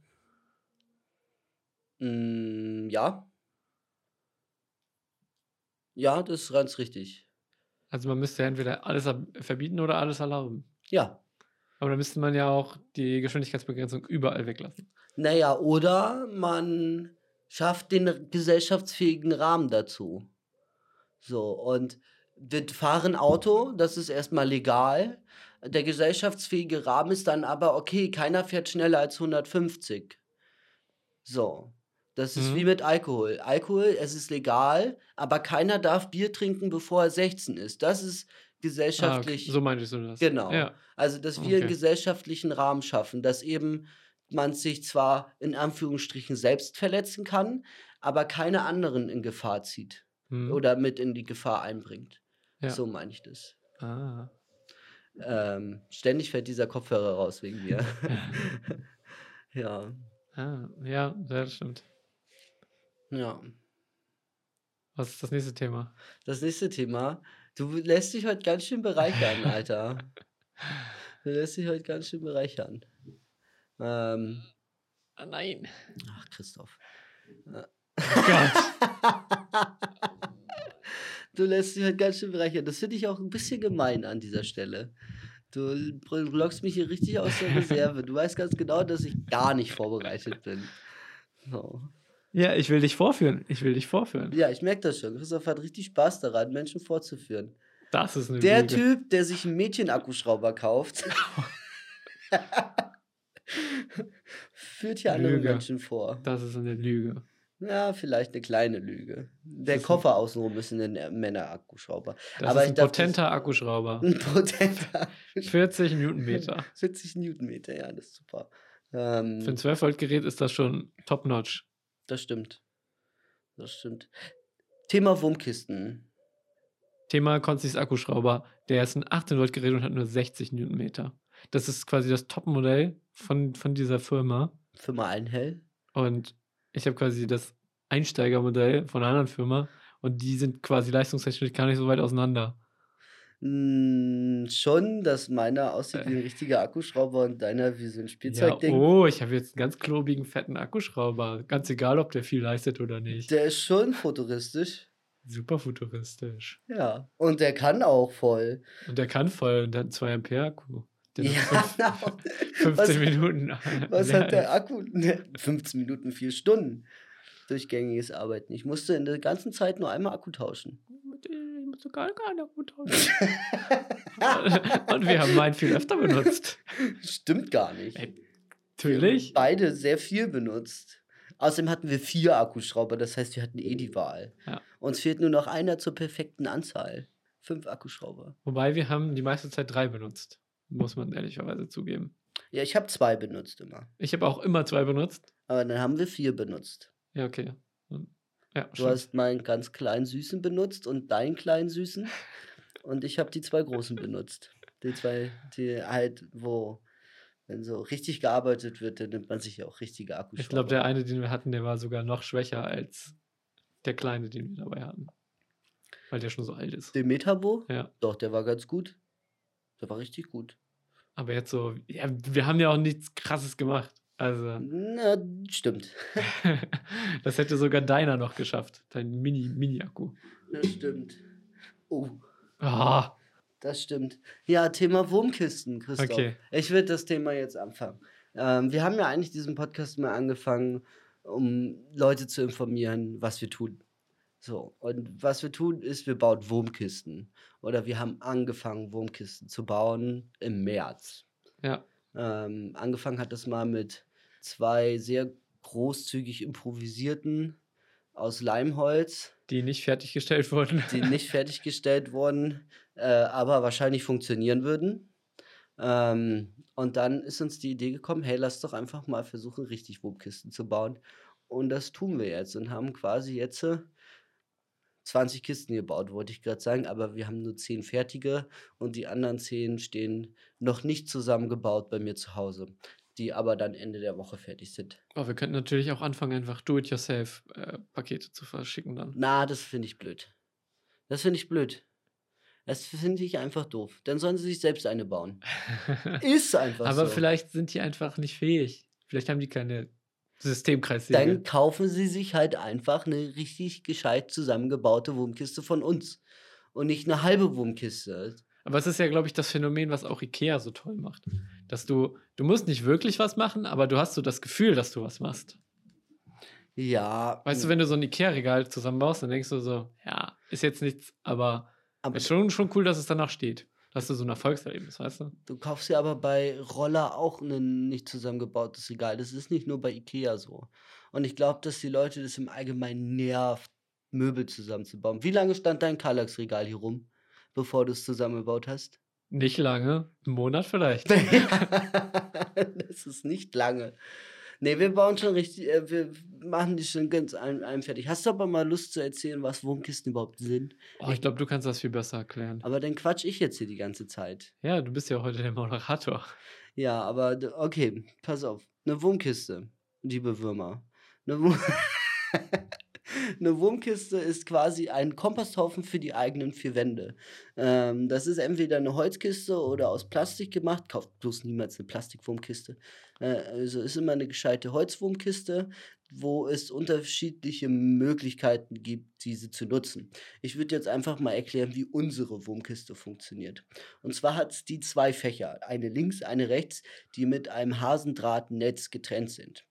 Mm, ja. Ja, das ist ganz richtig. Also man müsste entweder alles verbieten oder alles erlauben. Ja. Aber dann müsste man ja auch die Geschwindigkeitsbegrenzung überall weglassen. Naja, oder man schafft den gesellschaftsfähigen Rahmen dazu. So, und wir fahren Auto, das ist erstmal legal. Der gesellschaftsfähige Rahmen ist dann aber, okay, keiner fährt schneller als 150. So. Das ist wie Mhm. mit Alkohol. Alkohol, es ist legal, aber keiner darf Bier trinken, bevor er 16 ist. Das ist Ah, okay. gesellschaftlich So meintest du das. Genau. Ja. Also, dass wir einen Okay. gesellschaftlichen Rahmen schaffen, dass eben man sich zwar in Anführungsstrichen selbst verletzen kann, aber keine anderen in Gefahr zieht Mhm. oder mit in die Gefahr einbringt. Ja. So meine ich das. Ah. Ähm, ständig fällt dieser Kopfhörer raus wegen mir. ja, Ah, ja, das stimmt. Ja. Was ist das nächste Thema? Das nächste Thema. Du lässt dich heute ganz schön bereichern, Alter. Du lässt dich heute ganz schön bereichern. Ähm, Ah, nein. ach, Christoph. Oh Gott. Du lässt dich halt ganz schön bereichern. Das finde ich auch ein bisschen gemein an dieser Stelle. Du lockst mich hier richtig aus der Reserve. Du weißt ganz genau, dass ich gar nicht vorbereitet bin. So. Ja, ich will dich vorführen. Ich will dich vorführen. Ja, ich merke das schon. Christoph hat richtig Spaß daran, Menschen vorzuführen. Das ist eine Der Lüge. Typ, der sich einen Mädchenakkuschrauber kauft, führt hier andere Lüge. Menschen vor. Das ist eine Lüge. Ja, vielleicht eine kleine Lüge. Der ein- Koffer außenrum ist ein Männerakkuschrauber. Das Aber ist ein potenter Akkuschrauber. Ein potenter 40 Newtonmeter. 40 Newtonmeter, ja, das ist super. Ähm, Für ein 12-Volt-Gerät ist das schon top-notch. Das stimmt. Das stimmt. Thema Wurmkisten. Thema Consis Akkuschrauber. Der ist ein 18-Volt-Gerät und hat nur 60 Newtonmeter. Das ist quasi das Top-Modell von, von dieser Firma. Firma Einhell. Und ich habe quasi das Einsteigermodell von einer anderen Firma. Und die sind quasi leistungstechnisch gar nicht so weit auseinander. Hm, schon, dass meiner aussieht wie ein richtiger Akkuschrauber und deiner wie so ein Ja, Spielzeugding. oh, ich habe jetzt einen ganz klobigen, fetten Akkuschrauber. Ganz egal, ob der viel leistet oder nicht. Der ist schon futuristisch. Super futuristisch. Ja. Und der kann auch voll. Und der kann voll, der hat einen 2 Ampere Akku. Der Ja, fünf- genau. 15 Was- Minuten. Was hat der. Akku? Ne, 15 Minuten, 4 Stunden. Durchgängiges Arbeiten. Ich musste in der ganzen Zeit nur einmal Akku tauschen. Mit dem musst du gar keinen Akku tauschen. Und wir haben meinen viel öfter benutzt. Stimmt gar nicht. Ey, Wir haben Natürlich. Beide sehr viel benutzt. Außerdem hatten wir vier Akkuschrauber, das heißt, wir hatten eh die Wahl. Ja. Uns fehlt nur noch einer zur perfekten Anzahl. Fünf Akkuschrauber. Wobei wir haben die meiste Zeit drei benutzt. Muss man ehrlicherweise zugeben. Ja, ich habe zwei benutzt immer. Ich habe auch immer zwei benutzt. Aber dann haben wir vier benutzt. Ja, okay. Ja, Du hast meinen ganz kleinen Süßen benutzt und deinen kleinen Süßen. Und ich habe die zwei großen benutzt. Die zwei, die halt, wo, wenn so richtig gearbeitet wird, dann nimmt man sich ja auch richtige Akkuschrauber. Ich glaube, der eine, den wir hatten, der war sogar noch schwächer als der kleine, den wir dabei hatten. Weil der schon so alt ist. Den Metabo? Ja. Doch, der war ganz gut. Der war richtig gut. Aber jetzt so, ja, wir haben ja auch nichts krasses gemacht. Also, Na, stimmt. das hätte sogar deiner noch geschafft. Dein Mini, Mini-Akku. Das stimmt. Oh, Ah, das stimmt. Ja, Thema Wurmkisten, Christoph. Okay. Ich würde das Thema jetzt anfangen. Ähm, wir haben ja eigentlich diesen Podcast mal angefangen, um Leute zu informieren, was wir tun. So, und was wir tun, ist, wir bauen Wurmkisten. Oder wir haben angefangen, Wurmkisten zu bauen im März. ja. Ähm, angefangen hat das mal mit zwei sehr großzügig improvisierten aus Leimholz, Die nicht fertiggestellt wurden. die nicht fertiggestellt wurden, äh, aber wahrscheinlich funktionieren würden. Ähm, und dann ist uns die Idee gekommen, hey, lass doch einfach mal versuchen, richtig Wurmkisten zu bauen. Und das tun wir jetzt und haben quasi jetzt äh, 20 Kisten gebaut, wollte ich gerade sagen, aber wir haben nur 10 fertige und die anderen 10 stehen noch nicht zusammengebaut bei mir zu Hause, die aber dann Ende der Woche fertig sind. Aber wir könnten natürlich auch anfangen, einfach Do-it-yourself-Pakete zu verschicken dann. Na, das finde ich blöd. Das finde ich blöd. Das finde ich einfach doof. Dann sollen sie sich selbst eine bauen. Ist einfach Aber so. vielleicht sind die einfach nicht fähig. Vielleicht haben die keine Systemkreissäge. Dann kaufen sie sich halt einfach eine richtig gescheit zusammengebaute Wurmkiste von uns. Und nicht eine halbe Wurmkiste. Aber es ist ja, glaube ich, das Phänomen, was auch Ikea so toll macht. Dass du, du musst nicht wirklich was machen, aber du hast so das Gefühl, dass du was machst. Ja. Weißt du, wenn du so ein Ikea-Regal zusammenbaust, dann denkst du so, ja, ist jetzt nichts, aber, aber ist schon, schon cool, dass es danach steht. Dass du so ein Erfolgserlebnis, weißt du? Du kaufst ja aber bei Roller auch ein nicht zusammengebautes Regal. Das ist nicht nur bei Ikea so. Und ich glaube, dass die Leute das im Allgemeinen nervt, Möbel zusammenzubauen. Wie lange stand dein Kallax-Regal hier rum, bevor du es zusammengebaut hast? Nicht lange, einen Monat vielleicht. das ist nicht lange. Nee, wir bauen schon richtig, äh, wir machen die schon ganz ein, einem fertig. Hast du aber mal Lust zu erzählen, was Wurmkisten überhaupt sind? Oh, ich glaube, du kannst das viel besser erklären. Aber dann quatsch ich jetzt hier die ganze Zeit. Ja, du bist ja heute der Moderator. Ja, aber okay, pass auf. Eine Wurmkiste, liebe Würmer. Eine, Wurm Eine Wurmkiste ist quasi ein Komposthaufen für die eigenen vier Wände. Ähm, das ist entweder eine Holzkiste oder aus Plastik gemacht. Kauft bloß niemals eine Plastikwurmkiste. Äh, also ist immer eine gescheite Holzwurmkiste, wo es unterschiedliche Möglichkeiten gibt, diese zu nutzen. Ich würde jetzt einfach mal erklären, wie unsere Wurmkiste funktioniert. Und zwar hat es die zwei Fächer, eine links, eine rechts, die mit einem Hasendrahtnetz getrennt sind.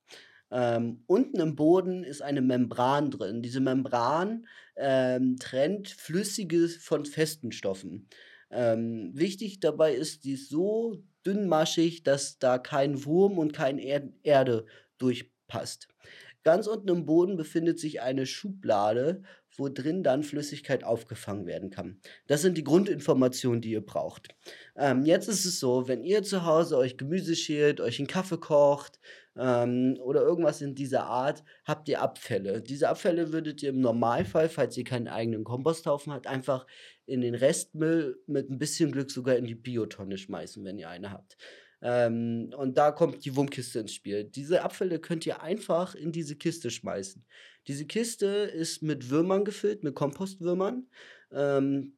Ähm, unten im Boden ist eine Membran drin. Diese Membran ähm, trennt Flüssiges von festen Stoffen. Ähm, wichtig dabei ist, die ist so dünnmaschig, dass da kein Wurm und keine er Erde durchpasst. Ganz unten im Boden befindet sich eine Schublade, wo drin dann Flüssigkeit aufgefangen werden kann. Das sind die Grundinformationen, die ihr braucht. Ähm, jetzt ist es so, wenn ihr zu Hause euch Gemüse schält, euch einen Kaffee kocht ähm, oder irgendwas in dieser Art, habt ihr Abfälle. Diese Abfälle würdet ihr im Normalfall, falls ihr keinen eigenen Komposthaufen habt, einfach in den Restmüll mit ein bisschen Glück sogar in die Biotonne schmeißen, wenn ihr eine habt. Ähm, und da kommt die Wurmkiste ins Spiel. Diese Abfälle könnt ihr einfach in diese Kiste schmeißen. Diese Kiste ist mit Würmern gefüllt, mit Kompostwürmern. Ähm,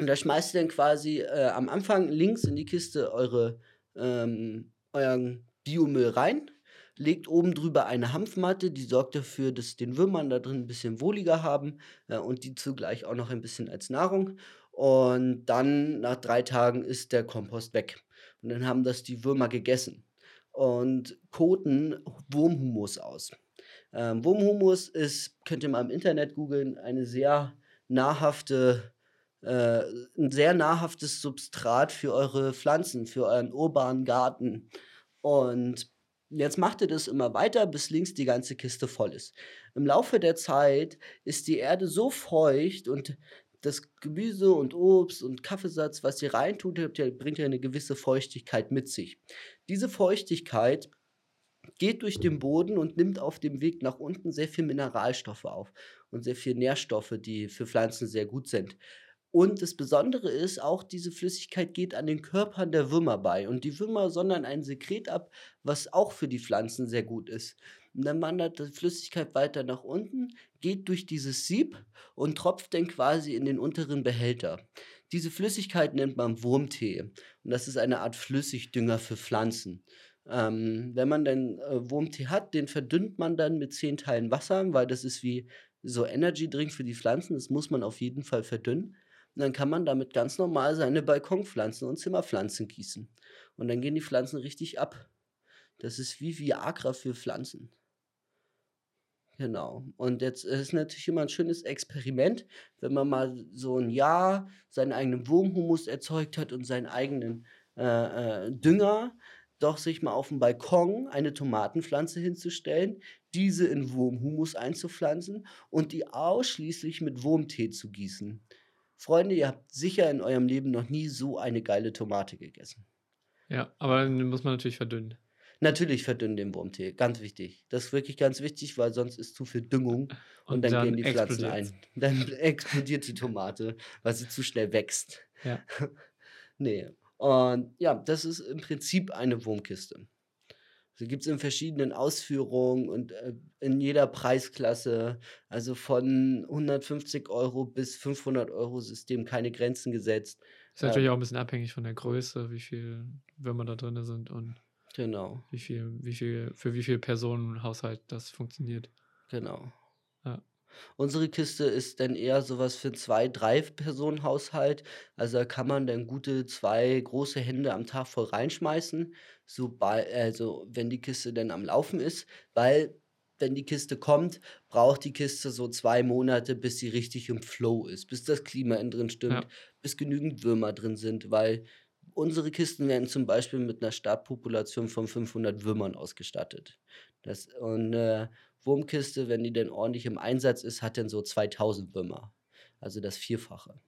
und da schmeißt ihr dann quasi äh, am Anfang links in die Kiste eure, ähm, euren Biomüll rein. Legt oben drüber eine Hanfmatte, die sorgt dafür, dass den Würmern da drin ein bisschen wohliger haben äh, und die zugleich auch noch ein bisschen als Nahrung. Und dann nach drei Tagen ist der Kompost weg. Und dann haben das die Würmer gegessen und koten Wurmhumus aus. Ähm, Wurmhumus ist, könnt ihr mal im Internet googeln, eine sehr nahrhafte, äh, ein sehr nahrhaftes Substrat für eure Pflanzen, für euren urbanen Garten. Und jetzt macht ihr das immer weiter, bis links die ganze Kiste voll ist. Im Laufe der Zeit ist die Erde so feucht und das Gemüse und Obst und Kaffeesatz, was ihr reintut, bringt ja eine gewisse Feuchtigkeit mit sich. Diese Feuchtigkeit geht durch den Boden und nimmt auf dem Weg nach unten sehr viel Mineralstoffe auf und sehr viel Nährstoffe, die für Pflanzen sehr gut sind. Und das Besondere ist, auch diese Flüssigkeit geht an den Körpern der Würmer bei. Und die Würmer sondern ein Sekret ab, was auch für die Pflanzen sehr gut ist. Und dann wandert die Flüssigkeit weiter nach unten, geht durch dieses Sieb und tropft dann quasi in den unteren Behälter. Diese Flüssigkeit nennt man Wurmtee. Und das ist eine Art Flüssigdünger für Pflanzen. Ähm, wenn man dann äh, Wurmtee hat, den verdünnt man dann mit 10 Teilen Wasser, weil das ist wie so Energy Drink für die Pflanzen. Das muss man auf jeden Fall verdünnen. Und dann kann man damit ganz normal seine Balkonpflanzen und Zimmerpflanzen gießen. Und dann gehen die Pflanzen richtig ab. Das ist wie Viagra für Pflanzen. Genau. Und jetzt ist natürlich immer ein schönes Experiment, wenn man mal so ein Jahr seinen eigenen Wurmhumus erzeugt hat und seinen eigenen äh, äh, Dünger, doch sich mal auf dem Balkon eine Tomatenpflanze hinzustellen, diese in Wurmhumus einzupflanzen und die ausschließlich mit Wurmtee zu gießen. Freunde, ihr habt sicher in eurem Leben noch nie so eine geile Tomate gegessen. Ja, aber dann muss man natürlich verdünnen. Natürlich verdünnen den Wurmtee, ganz wichtig. Das ist wirklich ganz wichtig, weil sonst ist zu viel Düngung und, und dann, dann, gehen die Pflanzen ein. Dann explodiert die Tomate, weil sie zu schnell wächst. Ja. nee. Und ja, das ist im Prinzip eine Wurmkiste. Sie gibt es in verschiedenen Ausführungen und äh, in jeder Preisklasse, also von 150 Euro bis 500 Euro System, keine Grenzen gesetzt. Ist natürlich ähm, auch ein bisschen abhängig von der Größe, wie viel Würmer da drin sind und Genau. Wie viel, wie viel, für wie viele Personen Haushalt das funktioniert. Genau. Ja. Unsere Kiste ist dann eher so was für 2, 3 Personen-Haushalt. Also, da kann man dann gute 2 große Hände am Tag voll reinschmeißen, sobal also, wenn die Kiste dann am Laufen ist, weil wenn die Kiste kommt, braucht die Kiste so 2 Monate, bis sie richtig im Flow ist, bis das Klima innen drin stimmt, Ja. bis genügend Würmer drin sind, weil unsere Kisten werden zum Beispiel mit 'ner Startpopulation von 500 Würmern ausgestattet. Das und 'ne Wurmkiste, wenn die denn ordentlich im Einsatz ist, hat dann so 2000 Würmer, also das Vierfache.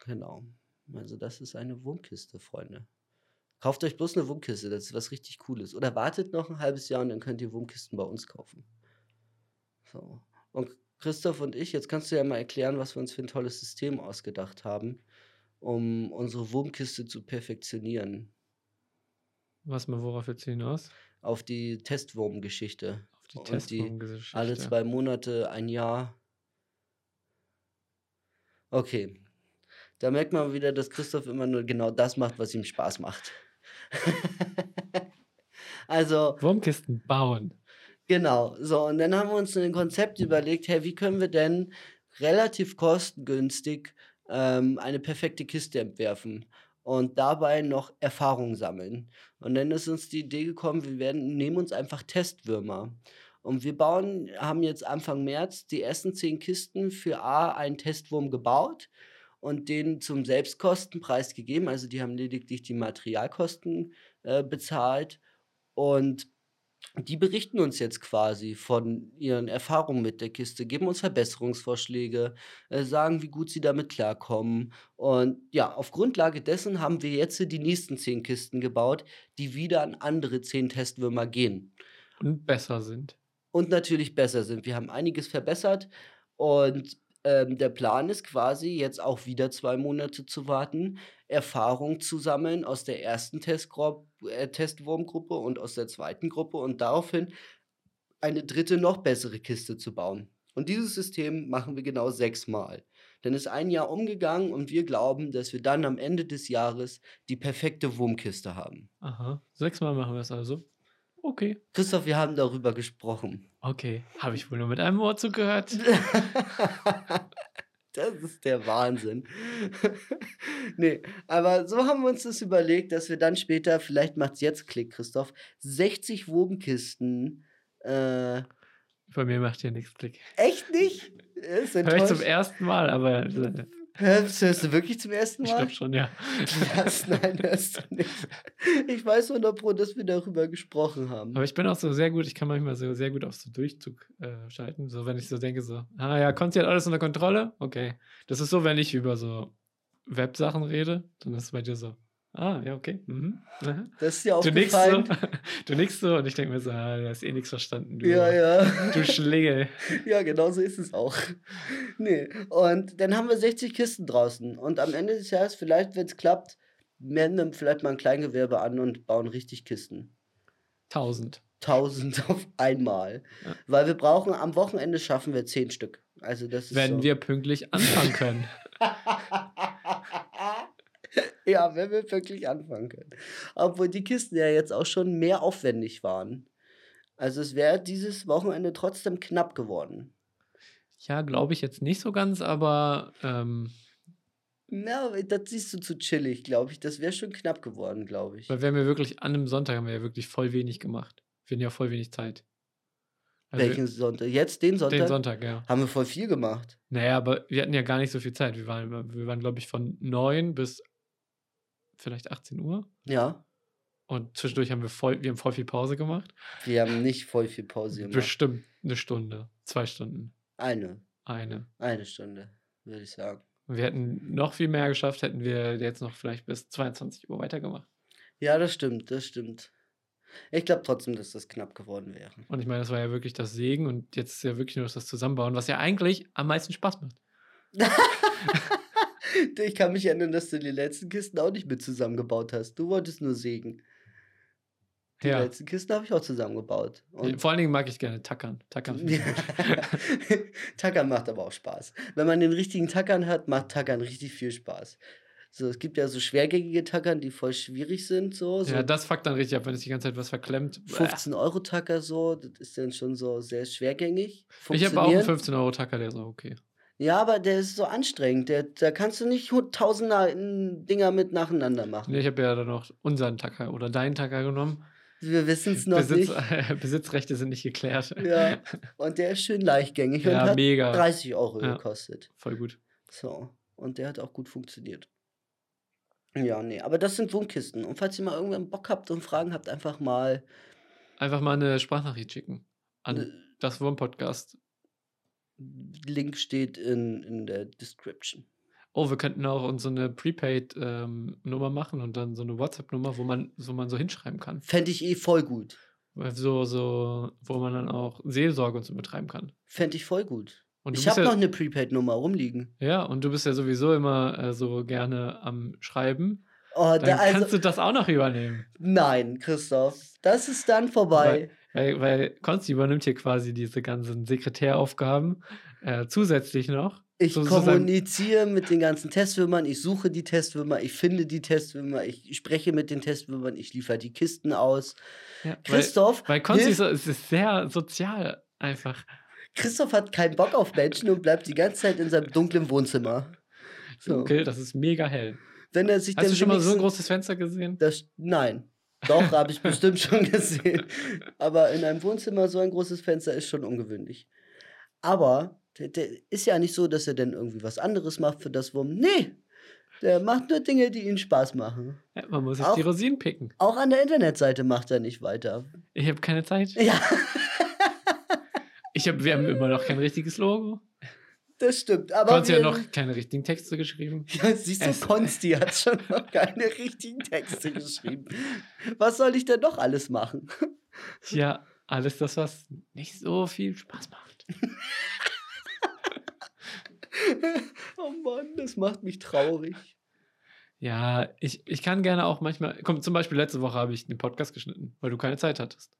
Genau. Also, das ist eine Wurmkiste, Freunde. Kauft euch bloß 'ne Wurmkiste, das ist was richtig Cooles. Oder wartet noch 'n halbes Jahr und dann könnt ihr Wurmkisten bei uns kaufen. So. Und Christoph und ich jetzt kannst du ja mal erklären, was wir uns für 'n tolles System ausgedacht haben, um unsere Wurmkiste zu perfektionieren. Was mal worauf du hinaus? Auf die Testwurmgeschichte. Auf die die alle Testwurmgeschichte. 2 Monate, 1 Jahr Okay. Da merkt man wieder, dass Christoph immer nur genau das macht, was ihm Spaß macht. Also Wurmkisten bauen. Genau. So, und dann haben wir uns 'n Konzept überlegt: „Hey, wie können wir denn relativ kostengünstig, ähm, eine perfekte Kiste entwerfen und dabei noch Erfahrung sammeln?“ Und dann ist uns die Idee gekommen, wir werden nehmen uns einfach Testwürmer. Und wir bauen haben jetzt Anfang März die ersten 10 Kisten für A einen Testwurm gebaut und den zum Selbstkostenpreis gegeben. Also, die haben lediglich die Materialkosten, äh, bezahlt und die berichten uns jetzt quasi von ihren Erfahrungen mit der Kiste, geben uns Verbesserungsvorschläge, äh, sagen, wie gut sie damit klarkommen. Und ja, auf Grundlage dessen haben wir jetzt die nächsten 10 Kisten gebaut, die wieder an andere 10 Testwürmer gehen. Und besser sind. Und natürlich besser sind. Wir haben einiges verbessert und, ähm, der Plan ist quasi, jetzt auch wieder 2 Monate zu warten, Erfahrung zu sammeln aus der 1. Testgrop äh, Testwurmgruppe und aus der 2. Gruppe und daraufhin eine 3. noch bessere Kiste zu bauen. Und dieses System machen wir genau 6 Mal. Dann ist 1 Jahr umgegangen und wir glauben, dass wir dann am Ende des Jahres die perfekte Wurmkiste haben. Aha. 6 Mal machen wir's also? Okay. Christoph, wir haben darüber gesprochen. Okay. Habe ich wohl nur mit einem Ohr zugehört? Das ist der Wahnsinn. Ne, aber so haben wir uns das überlegt, dass wir dann später vielleicht macht's jetzt Klick, Christoph, 60 Wurmkisten, äh Bei mir macht hier nix Klick. Echt nicht? Ist Höre ich zum. 1. Mal, aber das hörst du wirklich zum 1. Ich Mal? glaube schon, ja. Was? Nein, hörst du nicht. Ich weiß 100 Pro, dass wir darüber gesprochen haben. Aber ich bin auch so sehr gut ich kann manchmal so sehr gut auf so Durchzug, äh, schalten. So, wenn ich so denke so: „Ah ja, Konzi hat alles unter Kontrolle? Okay.“ Das ist so, wenn ich über so Websachen rede, dann ist es bei dir so: „Ah, ja, okay. Mhm. Aha.“ Das ist dir Du nickst so du nickst so und ich denke mir so: „Ah, du hast eh nix verstanden, du Ja, ja. du Schlingel.“ Ja, genau so ist es auch. Ne, und dann haben wir 60 Kisten draußen und am Ende des Jahres, vielleicht, wenn's klappt, melden wir vielleicht mal 'n Kleingewerbe an und bauen richtig Kisten. 1000. 1000 auf einmal. Ja. Weil wir brauchen am Wochenende schaffen wir 10 Stück. Also, das Wenn so. wir pünktlich anfangen können. Ja, wenn wir wirklich anfangen können. Obwohl die Kisten ja jetzt auch schon mehr aufwendig waren. Also, es wäre dieses Wochenende trotzdem knapp geworden. Ja, glaube ich jetzt nicht so ganz, aber, ähm Ja, das siehst du zu chillig, glaube ich. Das wäre schon knapp geworden, glaube ich. weil wir haben ja wirklich an 'nem Sonntag haben wir ja wirklich voll wenig gemacht. Wir hatten ja voll wenig Zeit. Also Welchen Sonntag? Jetzt den Sonntag? Den Sonntag, ja. Haben wir voll viel gemacht. Na ja, aber wir hatten ja gar nicht so viel Zeit. Wir waren wir waren, glaube ich, von 9 bis vielleicht 18:00. Ja. Und zwischendurch haben wir voll wir haben voll viel Pause gemacht. Wir haben nicht voll viel Pause gemacht. Bestimmt 1 Stunde, 2 Stunden. Eine. 1. Eine Stunde, würde ich sagen. Und wir hätten noch viel mehr geschafft, hätten wir jetzt noch vielleicht bis 22:00 weitergemacht. Ja, das stimmt, das stimmt. Ich glaube trotzdem, dass das knapp geworden wäre. Und ich meine, das war ja wirklich das Sägen und jetzt ist ja wirklich nur das Zusammenbauen, was ja eigentlich am meisten Spaß macht. Ich kann mich erinnern, dass du die letzten Kisten auch nicht mit zusammengebaut hast. Du wolltest nur sägen. Die Ja. letzten Kisten habe ich auch zusammengebaut. Und Vor allen Dingen mag ich gerne Tackern. Tackern. Tackern macht aber auch Spaß. Wenn man den richtigen Tackern hat, macht Tackern richtig viel Spaß. So, es gibt ja so schwergängige Tackern, die voll schwierig sind, so. so Ja, das fuckt dann richtig ab, wenn es die ganze Zeit was verklemmt. 15 Euro Tacker so, das ist dann schon so sehr schwergängig. Ich habe auch einen Funktionieren. 15-Euro-Tacker, der ist auch okay. Ja, aber der ist so anstrengend. Der, da kannst du nicht hu- tausend Na- Dinger mit nacheinander machen. Nee, ich habe ja dann noch unseren Tacker oder deinen Tacker genommen. Wir wissen es noch Besitz, nicht. Besitzrechte sind nicht geklärt. Ja, und der ist schön leichtgängig und Ja, hat mega. 30 Euro Ja. gekostet. Voll gut. So, und der hat auch gut funktioniert. Ja, nee, aber das sind Wohnkisten. Und falls ihr mal irgendwann Bock habt und Fragen habt, einfach mal. Einfach mal eine Sprachnachricht schicken an äh, das Wurm-Podcast. Link steht in, in der Description. Oh, wir könnten auch uns so eine Prepaid-Nummer machen und dann so eine WhatsApp-Nummer, wo man, wo man so hinschreiben kann. Fände ich eh voll gut. So, so, wo man dann auch Seelsorge und so betreiben kann. Fände ich voll gut. Ich habe ja, noch eine Prepaid-Nummer rumliegen. Ja, und du bist ja sowieso immer äh, so gerne am Schreiben. Oh, Dann da, also, kannst du das auch noch übernehmen. nein, Christoph. Das ist dann vorbei. Weil, weil Konsti übernimmt hier quasi diese ganzen Sekretäraufgaben äh, zusätzlich noch. Ich kommuniziere mit den ganzen Testwürmern, ich suche die Testwürmer, ich finde die Testwürmer, ich spreche mit den Testwürmern, ich liefere die Kisten aus. Ja, weil, Christoph, weil Konsti hilf- so, es ist sehr sozial einfach. Christoph hat keinen Bock auf Menschen und bleibt die ganze Zeit in seinem dunklen Wohnzimmer. So. Dunkel, das ist mega hell. Wenn er sich Hast du schon mal so ein großes Fenster gesehen? Das, nein. Doch, habe ich bestimmt schon gesehen. Aber in einem Wohnzimmer so ein großes Fenster ist schon ungewöhnlich. Aber der, der ist ja nicht so, dass er dann irgendwie was anderes macht für das Wurm. Nee, der macht nur Dinge, die ihm Spaß machen. Ja, man muss sich Auch- die Rosinen picken. Auch an der Internetseite macht er nicht weiter. Ich habe keine Zeit. Ja, Ich hab, wir haben immer noch kein richtiges Logo. Das stimmt. Aber Konsti hat noch keine richtigen Texte geschrieben. Ja, siehst du, Konsti hat schon noch keine richtigen Texte geschrieben. Was soll ich denn noch alles machen? Ja, alles das, was nicht so viel Spaß macht. Oh Mann, das macht mich traurig. Ja, ich, ich kann gerne auch manchmal. Komm, zum Beispiel letzte Woche habe ich den Podcast geschnitten, weil du keine Zeit hattest.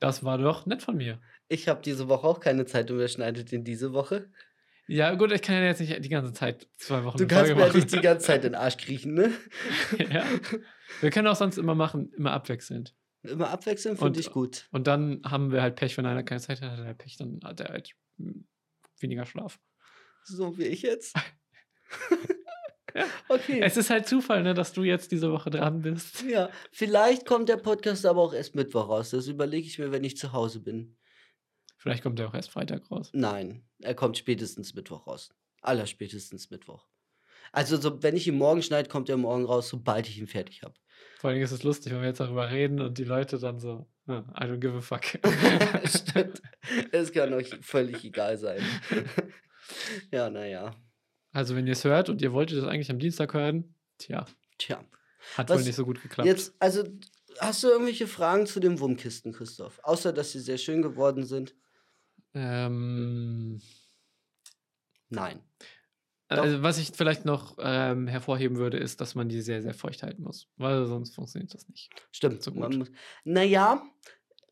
Das war doch nett von mir. Ich habe diese Woche auch keine Zeit und wer schneidet den diese Woche? Ja, gut, ich kann ja jetzt nicht die ganze Zeit zwei Wochen Du kannst Folge mir ja nicht die ganze Zeit den Arsch kriechen, ne? ja. Wir können auch sonst immer machen, immer abwechselnd. Immer abwechseln Und- finde ich gut. Und dann haben wir halt Pech, wenn einer keine Zeit hat, hat er Pech, dann hat er halt weniger Schlaf. So wie ich jetzt. Ja. Okay. Es ist halt Zufall, ne, dass du jetzt diese Woche dran bist. ja, vielleicht kommt der Podcast aber auch erst Mittwoch raus. Das überlege ich mir, wenn ich zu Hause bin. Vielleicht kommt er auch erst Freitag raus. Nein, er kommt spätestens Mittwoch raus. Allerspätestens Mittwoch. Also, so, wenn ich ihn morgen schneide, kommt er morgen raus, sobald ich ihn fertig habe. Vor allem ist es lustig, wenn wir jetzt darüber reden und die Leute dann so, "Ah, I don't give a fuck. Stimmt. Es kann euch völlig egal sein. ja, naja. Also, wenn ihr es hört und ihr wolltet das eigentlich am Dienstag hören, tja, Tja. hat Was- wohl nicht so gut geklappt. Jetzt, also, hast du irgendwelche Fragen zu den Wurmkisten, Christoph? Außer, dass sie sehr schön geworden sind? Ähm, Nein. Also, was ich vielleicht noch ähm, hervorheben würde, ist, dass man die sehr, sehr feucht halten muss, weil sonst funktioniert das nicht. Stimmt. So gut. muss, naja,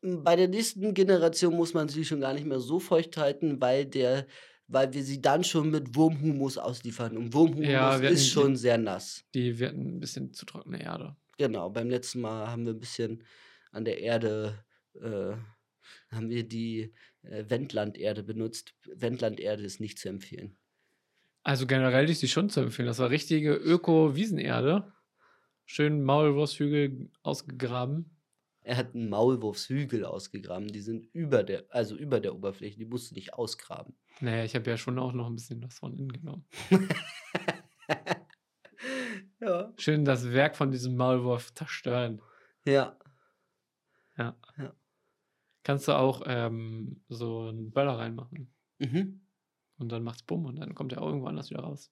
bei der nächsten Generation muss man sie schon gar nicht mehr so feucht halten, weil der, weil wir sie dann schon mit Wurmhumus ausliefern. Und Wurmhumus Ja, ist die- schon sehr nass. Die werden ein bisschen zu trockene Erde. Genau, beim letzten Mal haben wir ein bisschen an der Erde, äh, haben wir die äh, Wendlanderde benutzt. Wendlanderde ist nicht zu empfehlen. Also generell ist die schon zu empfehlen. Das war richtige Öko-Wiesenerde. Schön Maulwursthügel ausgegraben. Er hat einen Maulwurfshügel ausgegraben. Die sind über der, also über der Oberfläche. Die musst du nicht ausgraben. Naja, ich habe ja schon auch noch ein bisschen was von innen genommen. ja. Schön das Werk von diesem Maulwurf zerstören. Ja. Kannst du auch ähm, so einen Böller reinmachen. Mhm. Und dann macht's bumm und dann kommt er auch irgendwo anders wieder raus.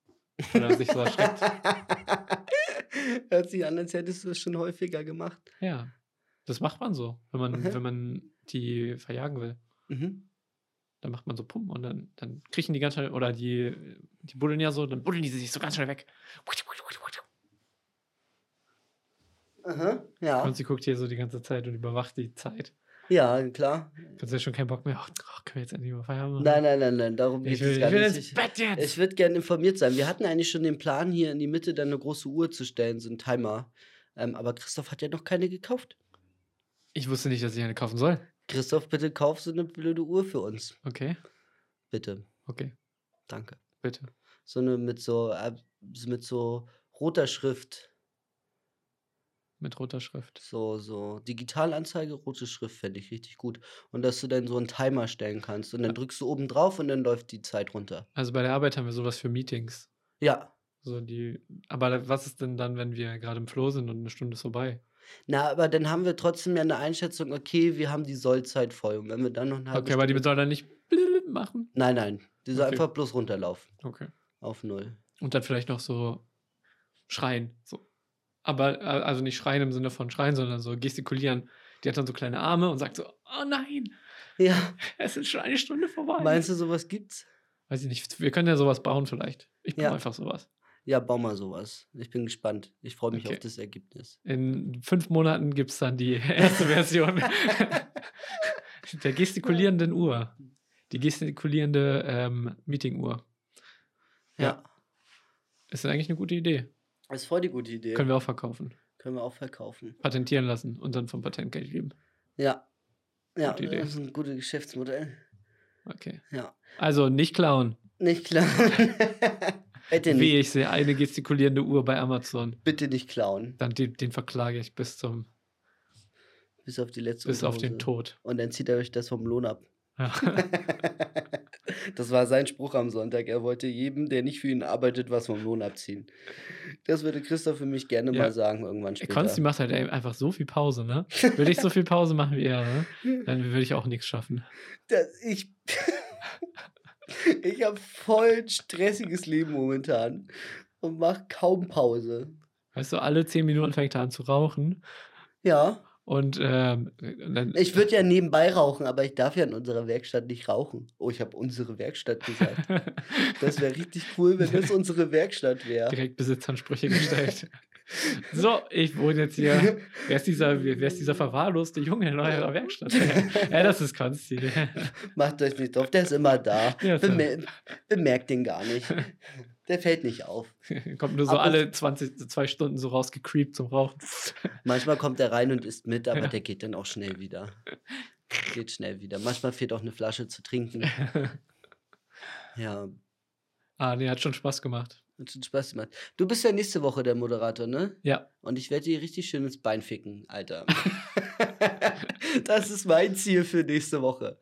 Wenn er sich so erschreckt. Hört sich an, als hättest du es schon häufiger gemacht. Ja. Das macht man so, wenn man, Mhm. wenn man die verjagen will. Mhm. Dann macht man so Pum und dann, dann kriechen die ganz schnell, oder die, die buddeln ja so, dann buddeln die sich so ganz schnell weg. Aha. Ja. Und sie guckt hier so die ganze Zeit und überwacht die Zeit. Ja, klar. Kannst du ja schon keinen Bock mehr. Oh, können wir jetzt endlich mal Feierabend machen? Nein, nein, nein, nein, darum geht es gar ich will nicht. ins Bett jetzt. ich würde gerne informiert sein. Wir hatten eigentlich schon den Plan, hier in die Mitte dann eine große Uhr zu stellen, so ein Timer. Ähm, aber Christoph hat ja noch keine gekauft. Ich wusste nicht, dass ich eine kaufen soll. Christoph, bitte kauf so eine blöde Uhr für uns. Okay, Bitte. okay, Danke. bitte. So eine mit so, äh, mit so roter Schrift. Mit roter Schrift. So, so Digitalanzeige, rote Schrift fände ich richtig gut. Und dass du dann so einen Timer stellen kannst. Und dann drückst du oben drauf und dann läuft die Zeit runter. Also bei der Arbeit haben wir sowas für Meetings. Ja. So die, aber was ist denn dann, wenn wir gerade im Flow sind und eine Stunde ist vorbei? Na, aber dann haben wir trotzdem ja eine Einschätzung, okay, wir haben die Sollzeit voll. Und wenn wir dann noch eine Okay, aber die soll dann nicht machen? Nein, nein. Die soll Okay. einfach bloß runterlaufen. Okay. Auf null. Und dann vielleicht noch so schreien. So. Aber, äh, also nicht schreien im Sinne von schreien, sondern so gestikulieren. Die hat dann so kleine Arme und sagt so, oh nein, Ja. es ist schon eine Stunde vorbei. Meinst du, sowas gibt's? Weiß ich nicht. Wir können ja sowas bauen vielleicht. Ich baue Ja. einfach sowas. Ja, bau mal sowas. Ich bin gespannt. Ich freue mich Okay. auf das Ergebnis. In fünf Monaten gibt es dann die erste Version der gestikulierenden Uhr. Die gestikulierende ähm, Meeting-Uhr. Ja. Ja. Ist eigentlich eine gute Idee. Das ist voll die gute Idee. Können wir auch verkaufen. Können wir auch verkaufen. Patentieren lassen und dann vom Patentgeld geben. Ja. Ja, Gute Idee. das ist ein gutes Geschäftsmodell. Okay. Ja. Also nicht klauen. Nicht klar. Bitte Wie nicht, ich sehe eine gestikulierende Uhr bei Amazon. bitte nicht klauen. Dann den, den verklage ich bis zum Bis auf die letzte bis auf den Unterhose. Tod. Und dann zieht er euch das vom Lohn ab. Ja. Das war sein Spruch am Sonntag. Er wollte jedem, der nicht für ihn arbeitet, was vom Lohn abziehen. Das würde Christoph für mich gerne Ja. mal sagen, irgendwann später. Konsti macht halt einfach so viel Pause, ne? Würde ich so viel Pause machen wie er, ne? Dann würde ich auch nichts schaffen. Das, ich ich habe voll ein stressiges Leben momentan und mache kaum Pause. Weißt du, alle zehn Minuten fängt er an zu rauchen. Ja, Und ähm, ich würde ja nebenbei rauchen, aber ich darf ja in unserer Werkstatt nicht rauchen. Oh, ich habe unsere Werkstatt gesagt. Das wäre richtig cool, wenn das unsere Werkstatt wäre. direkt Besitzansprüche gestellt. so, ich wohne jetzt hier. Wer ist dieser, wer ist dieser verwahrloste Junge in eurer Werkstatt? ja, das ist Konsti. Macht euch nicht drauf, der ist immer da. Ja. Bemer bemerkt den gar nicht. Der fällt nicht auf. Kommt nur so Ab und alle 20, zwei Stunden so rausgecreept zum Rauchen. Manchmal kommt er rein und isst mit, aber Ja. der geht dann auch schnell wieder. Geht schnell wieder. Manchmal fehlt auch eine Flasche zu trinken. Ja, ah, nee, hat schon Spaß gemacht. hat schon Spaß gemacht. Du bist ja nächste Woche der Moderator, ne? Ja, Und ich werde dir richtig schön ins Bein ficken, Alter. das ist mein Ziel für nächste Woche.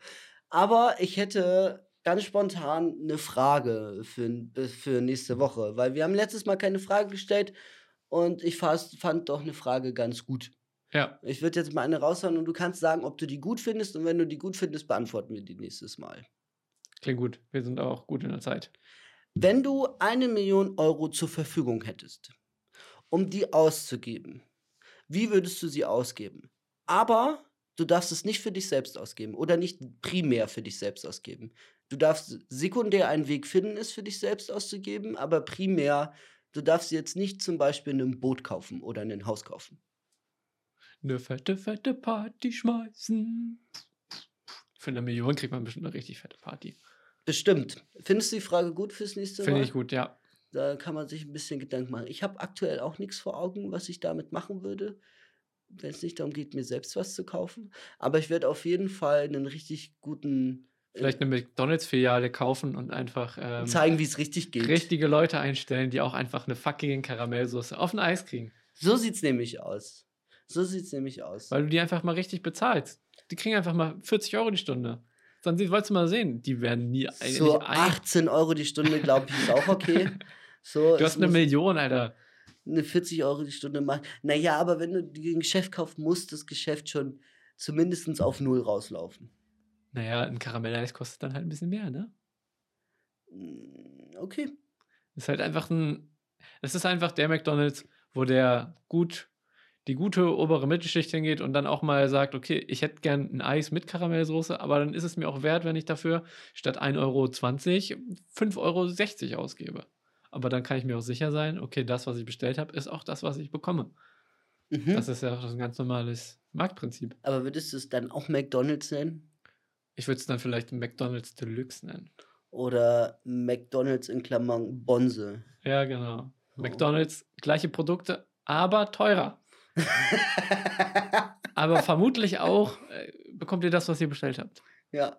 Aber ich hätte ganz spontan eine Frage für, für nächste Woche, weil wir haben letztes Mal keine Frage gestellt und ich fast, fand doch eine Frage ganz gut. ja. Ich würde jetzt mal eine raushauen und du kannst sagen, ob du die gut findest und wenn du die gut findest, beantworten wir die nächstes Mal. Klingt gut. Wir sind auch gut in der Zeit. Wenn du eine Million Euro zur Verfügung hättest, um die auszugeben, wie würdest du sie ausgeben? Aber du darfst es nicht für dich selbst ausgeben oder nicht primär für dich selbst ausgeben. Du darfst sekundär einen Weg finden, es für dich selbst auszugeben, aber primär, du darfst jetzt nicht zum Beispiel ein Boot kaufen oder ein Haus kaufen. Eine fette, fette Party schmeißen. Für eine Million kriegt man bestimmt eine richtig fette Party. Bestimmt. Findest du die Frage gut fürs nächste Mal? Finde ich gut, ja. Da kann man sich ein bisschen Gedanken machen. Ich habe aktuell auch nichts vor Augen, was ich damit machen würde, wenn es nicht darum geht, mir selbst was zu kaufen. Aber ich werde auf jeden Fall einen richtig guten Vielleicht eine McDonalds-Filiale kaufen und einfach ähm, zeigen, wie es richtig geht. richtige Leute einstellen, die auch einfach eine fucking Karamellsoße auf ein Eis kriegen. So sieht's nämlich aus. So sieht's nämlich aus. Weil du die einfach mal richtig bezahlst. Die kriegen einfach mal 40 Euro die Stunde. Dann wolltest du mal sehen, die werden nie so nicht ein 18 Euro die Stunde, glaube ich, ist auch okay. So, Du hast eine Million, Alter. eine 40 Euro die Stunde machen. Naja, aber wenn du ein Geschäft kaufst, muss das Geschäft schon zumindest auf Null rauslaufen. Naja, ein Karamelleis kostet dann halt ein bisschen mehr, ne? Mm, Okay. Das ist halt einfach ein. Es ist einfach der McDonalds, wo der gut, die gute obere Mittelschicht hingeht und dann auch mal sagt, okay, ich hätte gern ein Eis mit Karamellsoße, aber dann ist es mir auch wert, wenn ich dafür statt 1,20 Euro 5,60 Euro ausgebe. Aber dann kann ich mir auch sicher sein, okay, das, was ich bestellt habe, ist auch das, was ich bekomme. Mhm. Das ist ja auch ein ganz normales Marktprinzip. Aber würdest du es dann auch McDonald's nennen? Ich würde es dann vielleicht McDonald's Deluxe nennen. Oder McDonald's in Klammern Bonse? Ja, genau. Oh. McDonald's, gleiche Produkte, aber teurer. aber vermutlich auch äh, bekommt ihr das, was ihr bestellt habt. ja.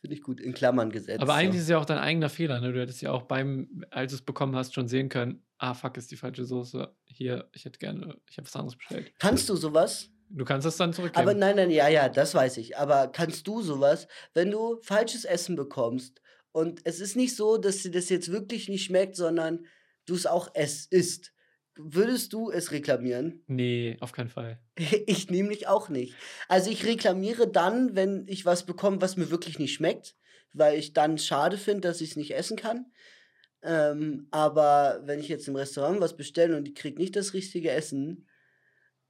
Finde ich gut. In Klammern gesetzt. Aber eigentlich so. ist es ja auch dein eigener Fehler. Ne? Du hättest ja auch beim, als du es bekommen hast, schon sehen können, ah, fuck, ist die falsche Soße. Hier, ich hätte gerne, ich habe was anderes bestellt. Kannst du sowas? Du kannst es dann zurückgeben. Aber nein, nein, ja, ja, das weiß ich. Aber kannst du sowas, wenn du falsches Essen bekommst und es ist nicht so, dass dir das jetzt wirklich nicht schmeckt, sondern du es auch es isst, würdest du es reklamieren? nee, auf keinen Fall. Ich nämlich auch nicht. Also ich reklamiere dann, wenn ich was bekomme, was mir wirklich nicht schmeckt, weil ich dann schade finde, dass ich es nicht essen kann. Ähm, aber wenn ich jetzt im Restaurant was bestelle und ich kriege nicht das richtige Essen,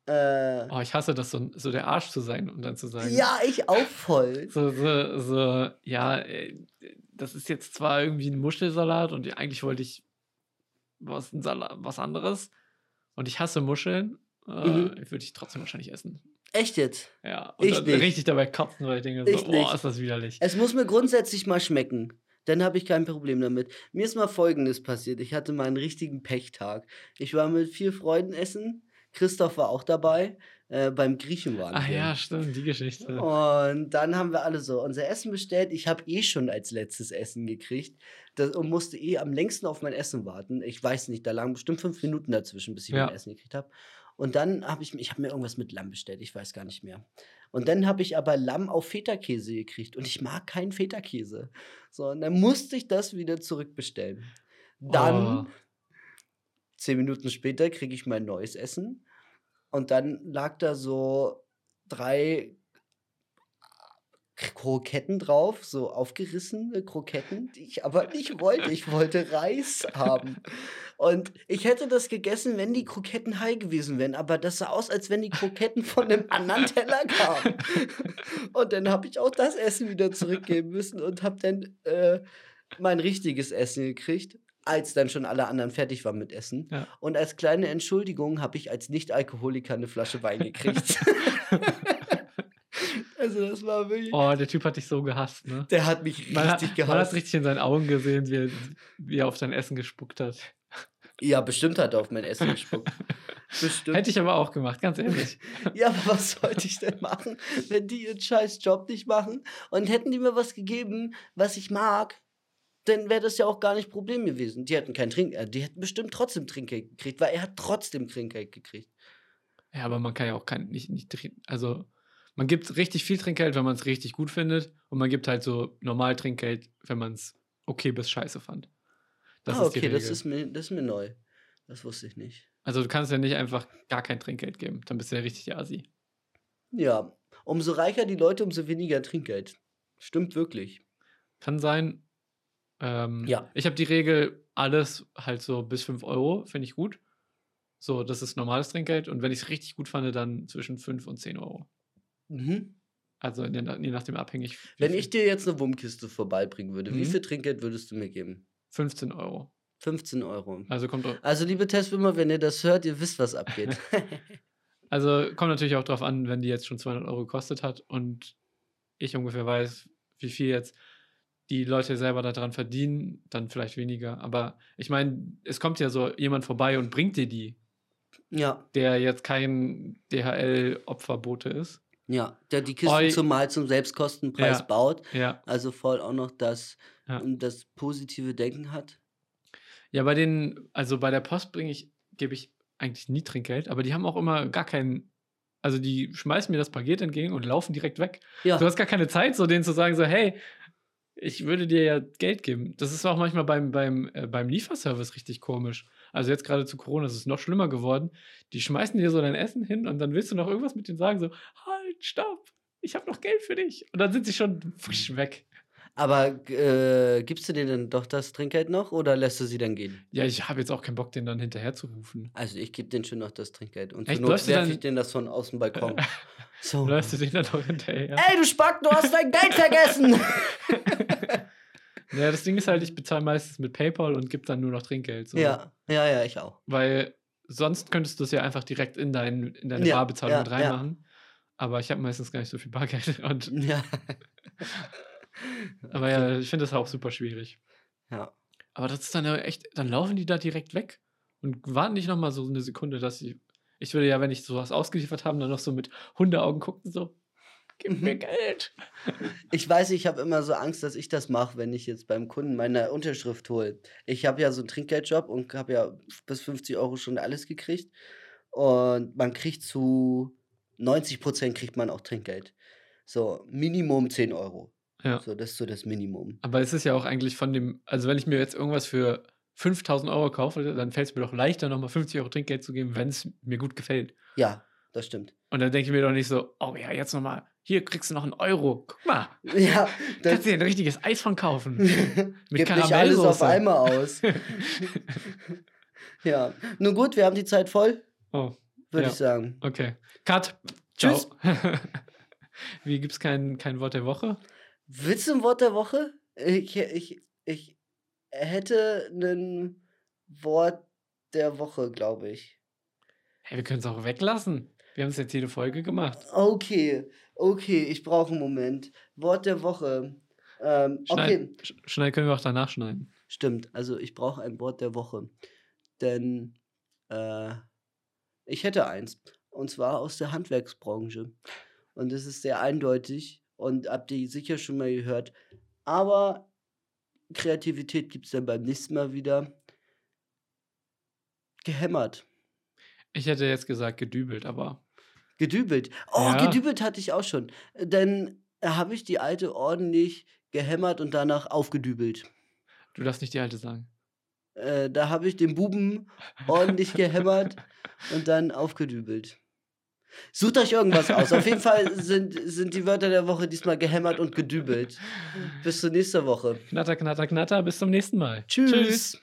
äh, Oh, ich hasse das, so, so der Arsch zu sein und dann zu sagen. ja, ich auch voll. So, so, so, ja, äh, das ist jetzt zwar irgendwie ein Muschelsalat und eigentlich wollte ich was, was anderes und ich hasse Muscheln, äh, Mhm. würde ich trotzdem wahrscheinlich essen. Echt jetzt? Ja, und Ich nicht. richtig dabei kotzen, weil ich denke, Ich so, oh, ist das widerlich. Es muss mir grundsätzlich mal schmecken. Dann habe ich kein Problem damit. Mir ist mal Folgendes passiert. Ich hatte mal einen richtigen Pechtag. Ich war mit vier Freunden essen. Christoph war auch dabei. Äh, beim Griechen waren wir. ja, stimmt, die Geschichte. Und dann haben wir alle so unser Essen bestellt. Ich habe eh schon als letztes Essen gekriegt das, und musste eh am längsten auf mein Essen warten. Ich weiß nicht, da lagen bestimmt fünf Minuten dazwischen, bis ich Ja. mein Essen gekriegt habe. Und dann habe ich, mir- ich habe mir irgendwas mit Lamm bestellt, ich weiß gar nicht mehr. Und dann habe ich aber Lamm auf Feta-Käse gekriegt und ich mag keinen Feta-Käse. So, und dann musste ich das wieder zurückbestellen. Dann, Oh. Zehn Minuten später, kriege ich mein neues Essen und dann lag da so drei Kroketten drauf, so aufgerissene Kroketten, die ich aber nicht wollte. Ich wollte Reis haben. Und ich hätte das gegessen, wenn die Kroketten heil gewesen wären. Aber das sah aus, als wenn die Kroketten von einem anderen Teller kamen. Und dann habe ich auch das Essen wieder zurückgeben müssen und habe dann äh, mein richtiges Essen gekriegt, als dann schon alle anderen fertig waren mit Essen. Ja. Und als kleine Entschuldigung habe ich als Nicht-Alkoholiker eine Flasche Wein gekriegt. also das war wirklich... oh, der Typ hat dich so gehasst, ne? Der hat mich richtig Man hat, man hat gehasst. richtig in seinen Augen gesehen, wie er, wie er auf sein Essen gespuckt hat. Ja, bestimmt hat er auf mein Essen gespuckt. Bestimmt. Hätte ich aber auch gemacht, ganz ehrlich. Ja, aber was sollte ich denn machen, wenn die ihren scheiß Job nicht machen? Und hätten die mir was gegeben, was ich mag, dann wäre das ja auch gar nicht Problem gewesen. Die hätten kein Trinkgeld, die hätten bestimmt trotzdem Trinkgeld gekriegt, weil er hat trotzdem Trinkgeld gekriegt. Ja, aber man kann ja auch kein, nicht, nicht also man gibt richtig viel Trinkgeld, wenn man es richtig gut findet und man gibt halt so normal Trinkgeld, wenn man es okay bis scheiße fand. Das ah, okay, das ist, mir, das ist mir neu. Das wusste ich nicht. also du kannst ja nicht einfach gar kein Trinkgeld geben, dann bist du ja richtig Asi. Ja, umso reicher die Leute, umso weniger Trinkgeld. Stimmt wirklich. Kann sein. Ähm, Ja. Ich habe die Regel, alles halt so bis 5 Euro, finde ich gut. So, das ist normales Trinkgeld und wenn ich es richtig gut fand, dann zwischen 5 und 10 Euro. Mhm. Also je, je nachdem abhängig. wie Wenn viel- ich dir jetzt eine Wummkiste vorbeibringen würde, wie Mhm. viel Trinkgeld würdest du mir geben? 15 Euro. 15 Euro. Also kommt Also, liebe Testwimmer, wenn ihr das hört, ihr wisst, was abgeht. Also kommt natürlich auch drauf an, wenn die jetzt schon 200 Euro gekostet hat und ich ungefähr weiß, wie viel jetzt die Leute selber daran verdienen, dann vielleicht weniger. Aber ich meine, es kommt ja so jemand vorbei und bringt dir die, ja, der jetzt kein DHL-Opferbote ist. ja. Der die Kisten Oi. zumal zum Selbstkostenpreis Ja. baut, Ja. also voll auch noch das, Ja. das positive Denken hat. Ja, bei den, also bei der Post bringe ich, gebe ich eigentlich nie Trinkgeld, aber die haben auch immer gar keinen, also die schmeißen mir das Paket entgegen und laufen direkt weg. Ja, Du hast gar keine Zeit, so denen zu sagen, so, hey, ich würde dir ja Geld geben. Das ist auch manchmal beim, beim, äh, beim Lieferservice richtig komisch. Also jetzt gerade zu Corona ist es noch schlimmer geworden. Die schmeißen dir so dein Essen hin und dann willst du noch irgendwas mit denen sagen, so, halt, stopp, ich habe noch Geld für dich. Und dann sind sie schon weg. Aber äh, gibst du denen dann doch das Trinkgeld noch oder lässt du sie dann gehen? Ja, ich habe jetzt auch keinen Bock, den dann hinterher zu rufen. Also ich gebe denen schon noch das Trinkgeld und Echt? zur Not werfe dann- ich denen das von aus dem Balkon. So. Läufst du den dann noch hinterher? Ey, du Spack, du hast dein Geld vergessen! Ja, das Ding ist halt, ich bezahle meistens mit PayPal und gebe dann nur noch Trinkgeld. So. ja, ja, ja, ich auch. Weil sonst könntest du es ja einfach direkt in, dein, in deine Ja, Barbezahlung ja, mit ja. reinmachen. Aber ich habe meistens gar nicht so viel Bargeld. Und, Ja. Aber ja, ich finde das auch super schwierig. Ja. Aber das ist dann ja echt, dann laufen die da direkt weg und warten nicht nochmal so eine Sekunde, dass sie. Ich würde ja, wenn ich sowas ausgeliefert habe, dann noch so mit Hundeaugen gucken, so, gib mir Mhm. Geld. Ich weiß, ich habe immer so Angst, dass ich das mache, wenn ich jetzt beim Kunden meine Unterschrift hole. Ich habe ja so einen Trinkgeldjob und habe ja bis 50 Euro schon alles gekriegt. Und man kriegt zu 90 Prozent kriegt man auch Trinkgeld. So, Minimum 10 Euro. Ja. So, das ist so das Minimum. Aber es ist ja auch eigentlich von dem, also wenn ich mir jetzt irgendwas für 5000 Euro kaufe, dann fällt es mir doch leichter, nochmal 50 Euro Trinkgeld zu geben, wenn es mir gut gefällt. Ja, das stimmt. Und dann denke ich mir doch nicht so, oh ja, jetzt nochmal, hier kriegst du noch einen Euro. Guck mal, Ja, kannst dir ein richtiges Eis von kaufen. gibt nicht alles auf einmal aus. ja, nun gut, wir haben die Zeit voll, oh, würde Ja. ich sagen. okay. Cut. Ciao. Tschüss. Wie gibt's kein, kein Wort der Woche? Willst du ein Wort der Woche? Ich, ich, ich hätte ein Wort der Woche, glaube ich. Hey, wir können es auch weglassen. Wir haben es jetzt jede Folge gemacht. Okay, okay, ich brauche einen Moment. Wort der Woche. Ähm, okay, Schneid, sch- Schnell können wir auch danach schneiden. stimmt. Also ich brauche ein Wort der Woche. Denn äh, ich hätte eins. Und zwar aus der Handwerksbranche. Und es ist sehr eindeutig und habt ihr sicher schon mal gehört. Aber Kreativität gibt es dann beim nächsten Mal wieder. Gehämmert. Ich hätte jetzt gesagt gedübelt, aber Gedübelt. Oh, Ja. gedübelt hatte ich auch schon. Dann habe ich die alte ordentlich gehämmert und danach aufgedübelt. du darfst nicht die alte sagen. Äh, da habe ich den Buben ordentlich gehämmert und dann aufgedübelt. Sucht euch irgendwas aus. Auf jeden Fall sind, sind die Wörter der Woche diesmal gehämmert und gedübelt. Bis zur nächsten Woche. Knatter, knatter, knatter. Bis zum nächsten Mal. Tschüss.